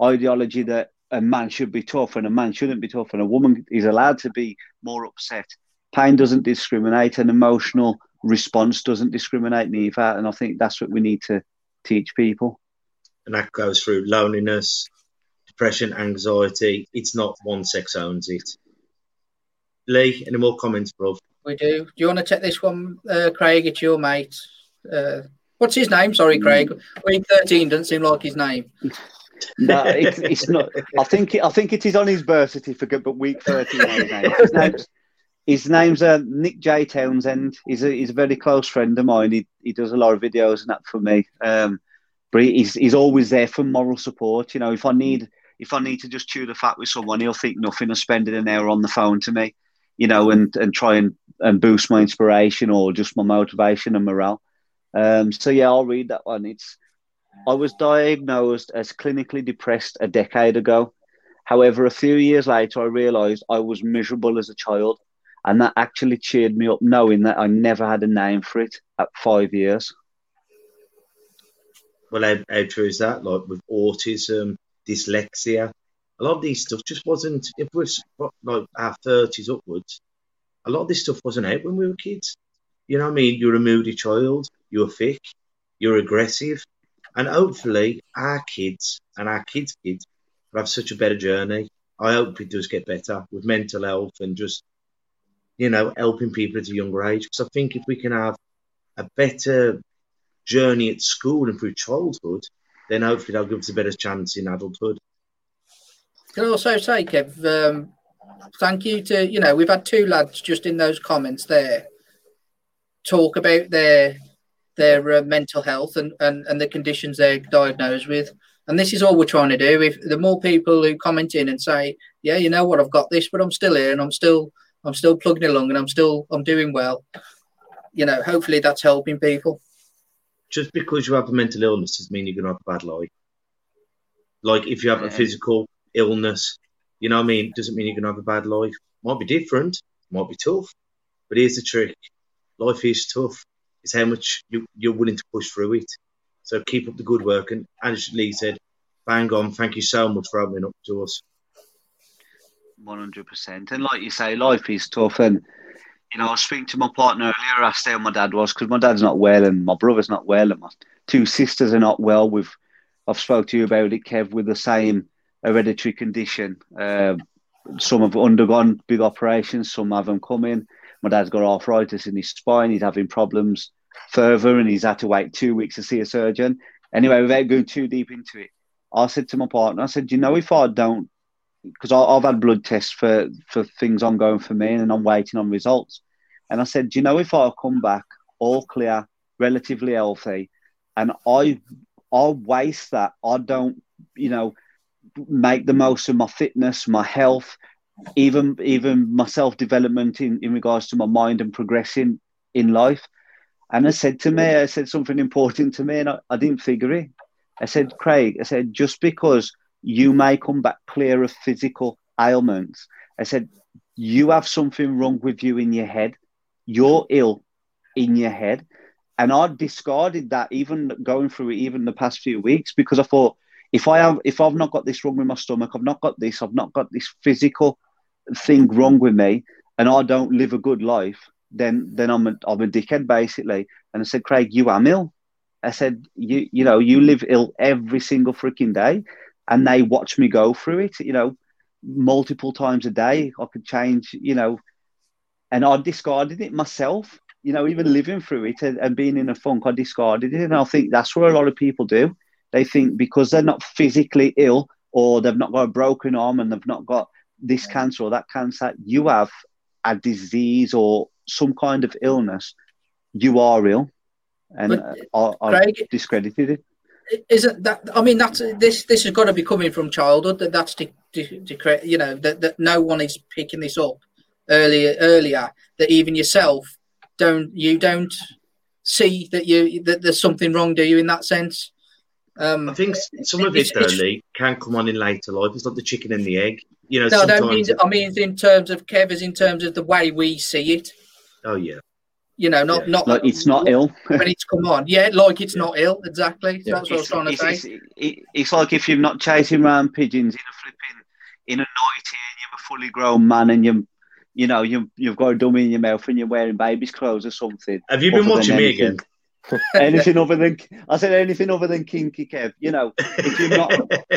ideology that a man should be tough and a man shouldn't be tough and a woman is allowed to be more upset, pain doesn't discriminate, and emotional response doesn't discriminate neither. And I think that's what we need to teach people. And that goes through loneliness, depression, anxiety. It's not one sex owns it. Lee, any more comments, bro? we do. Do you want to take this one, uh, Craig? It's your mate. Uh, what's his name? Sorry, Craig. Week thirteen doesn't seem like his name. No, it's, it's not. I think it, I think it is on his birth certificate, but week. His, his name's his name's uh, Nick J Townsend. He's a he's a very close friend of mine. He he does a lot of videos and that for me. Um, but he's he's always there for moral support. You know, if I need if I need to just chew the fat with someone, he'll think nothing of spending an hour on the phone to me. You know, and and try and, and boost my inspiration or just my motivation and morale. Um, so yeah, I'll read that one. It's I was diagnosed as clinically depressed a decade ago. However, a few years later, I realized I was miserable as a child, and that actually cheered me up knowing that I never had a name for it at five years. Well, how, how true is that? Like with autism, dyslexia, a lot of these stuff just wasn't. If we're like our thirties upwards, a lot of this stuff wasn't out when we were kids. You know what I mean? You're a moody child. You're thick. You're aggressive, and hopefully our kids and our kids' kids will have such a better journey. I hope it does get better with mental health and just you know helping people at a younger age. Because I think if we can have a better journey at school and through childhood, then hopefully that'll give us a better chance in adulthood. Can I also say, Kev, um, thank you to you know we've had two lads just in those comments there talk about their their uh, mental health and, and and the conditions they're diagnosed with and this is all we're trying to do if the more people who comment in and say yeah you know what i've got this but i'm still here and i'm still i'm still plugging along and i'm still i'm doing well you know hopefully that's helping people Just because you have a mental illness doesn't mean you're going to have a bad life. Like if you have a physical illness, you know what I mean, doesn't mean you're going to have a bad life. Might be different, might be tough, but here's the trick: life is tough. It's how much you, you're willing to push through it. So keep up the good work. And as Lee said, bang on. Thank you so much for opening up to us. One hundred percent. And like you say, life is tough. And you know, I was speaking to my partner earlier. I asked how my dad was because my dad's not well, and my brother's not well, and my two sisters are not well. With I've spoke to you about it, Kev, with the same hereditary condition. Uh, some have undergone big operations, some haven't come in. My dad's got arthritis in his spine. He's having problems further, and he's had to wait two weeks to see a surgeon. Anyway, without going too deep into it, I said to my partner, I said, you know, if I don't because I've had blood tests for, for things ongoing for me and I'm waiting on results. And I said, Do you know if I come back all clear, relatively healthy, and I I waste that, I don't, you know, make the most of my fitness, my health, even even my self development in, in regards to my mind and progressing in life. And I said to me, I said something important to me, and I, I didn't figure it. I said, Craig, I said, just because you may come back clear of physical ailments. I said, you have something wrong with you in your head. You're ill in your head. And I discarded that even going through it, even the past few weeks, because I thought if I have, if I've not got this wrong with my stomach, I've not got this, I've not got this physical thing wrong with me, and I don't live a good life, then then I'm a, I'm a dickhead basically. And I said, Craig, you am ill. I said, you you know, you live ill every single freaking day and they watch me go through it, you know, multiple times a day. I could change, you know, and I discarded it myself, you know, even living through it and, and being in a funk, I discarded it. And I think that's what a lot of people do. They think because they're not physically ill or they've not got a broken arm and they've not got this cancer or that cancer, you have a disease or some kind of illness, you are ill. And But, uh, I, I Craig- discredited it. isn't that i mean that's this this has got to be coming from childhood that that's to de- de- you know that, that no one is picking this up earlier earlier that even yourself don't you don't see that you that there's something wrong do you in that sense um I think some of It's- it, though, Lee, can come on in later life. It's like the chicken and the egg. You know, no, I don't mean. I mean in terms of Kev, as in terms of the way we see it. Oh, yeah. You know, not Yeah. not Like it's not ill. when it's come on. Yeah, like it's Yeah. not ill. Exactly. Yeah. That's what I was trying to it's, say. it's, it's like if you're not chasing around pigeons in a flipping in a nightie and you're a fully grown man and you you know you you've got a dummy in your mouth and you're wearing baby's clothes or something. Have you been watching me again? anything other than I said anything other than kinky Kev. You know, if you're not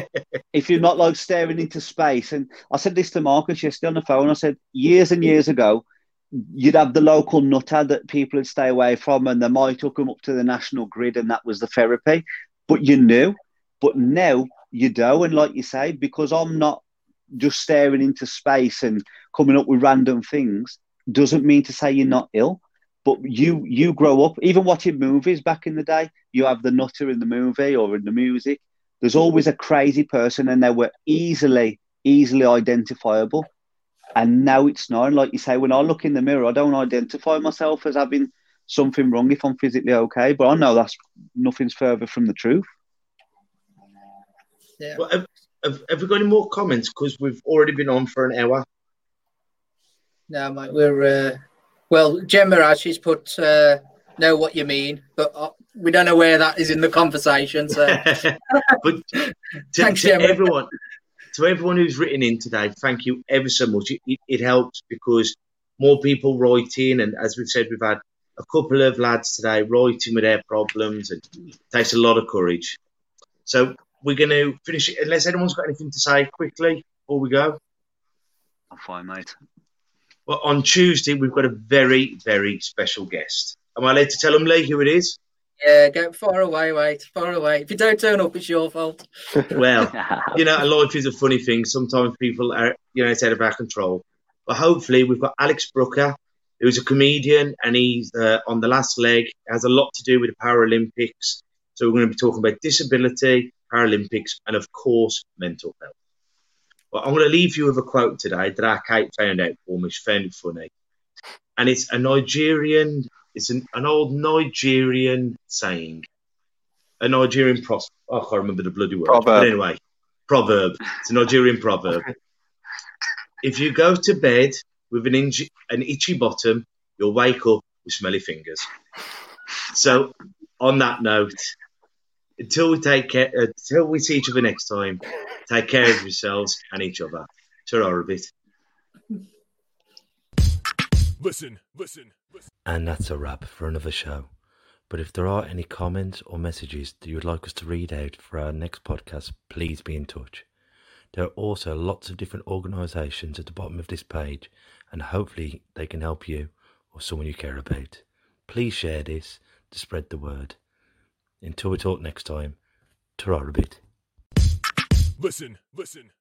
if you're not like staring into space. And I said this to Marcus yesterday on the phone. I said years and years ago, you'd have the local nutter that people would stay away from, and they might hook them up to the national grid, and that was the therapy. But you knew. But now you don't. And like you say, because I'm not just staring into space and coming up with random things, doesn't mean to say you're not ill. But you you grow up, even watching movies back in the day, you have the nutter in the movie or in the music. There's always a crazy person, and they were easily, easily identifiable. And now it's not. And like you say, when I look in the mirror, I don't identify myself as having something wrong if I'm physically okay. But I know that's nothing's further from the truth. Yeah. Well, have, have, have we got any more comments? Because we've already been on for an hour. No, mate, we're uh, well. Jen Mirage, she's put uh, know what you mean, but uh, we don't know where that is in the conversation. So but to, Thanks, to everyone, to everyone who's written in today, thank you ever so much. It, it, it helps because more people write in, and as we've said, we've had a couple of lads today writing with their problems, and it takes a lot of courage. So we're going to finish it unless anyone's got anything to say quickly before we go. I'm fine, mate. But on Tuesday, we've got a very, very special guest. Am I allowed to tell them, Lee, who it is? yeah, go far away, mate, far away. If you don't turn up, it's your fault. Well, you know, life is a funny thing. Sometimes people are, you know, it's out of our control. But hopefully, we've got Alex Brooker, who's a comedian and he's uh, on the last leg. has a lot to do with the Paralympics. So we're going to be talking about disability, Paralympics, and of course, mental health. Well, I'm going to leave you with a quote today that our Kate found out for me. She found it funny. And it's a Nigerian, it's an, an old Nigerian saying. A Nigerian proverb. Oh, I can't remember the bloody word. Proverb. But anyway, proverb. It's a Nigerian proverb. If you go to bed with an, an itchy bottom, you'll wake up with smelly fingers. So, on that note, until we take care, uh, until we see each other next time, take care of yourselves and each other. Ta-ra a bit. Listen, listen, listen. And that's a wrap for another show. But if there are any comments or messages that you would like us to read out for our next podcast, please be in touch. There are also lots of different organisations at the bottom of this page, and hopefully they can help you or someone you care about. Please share this to spread the word. Until we talk next time, ta bit. Listen, listen.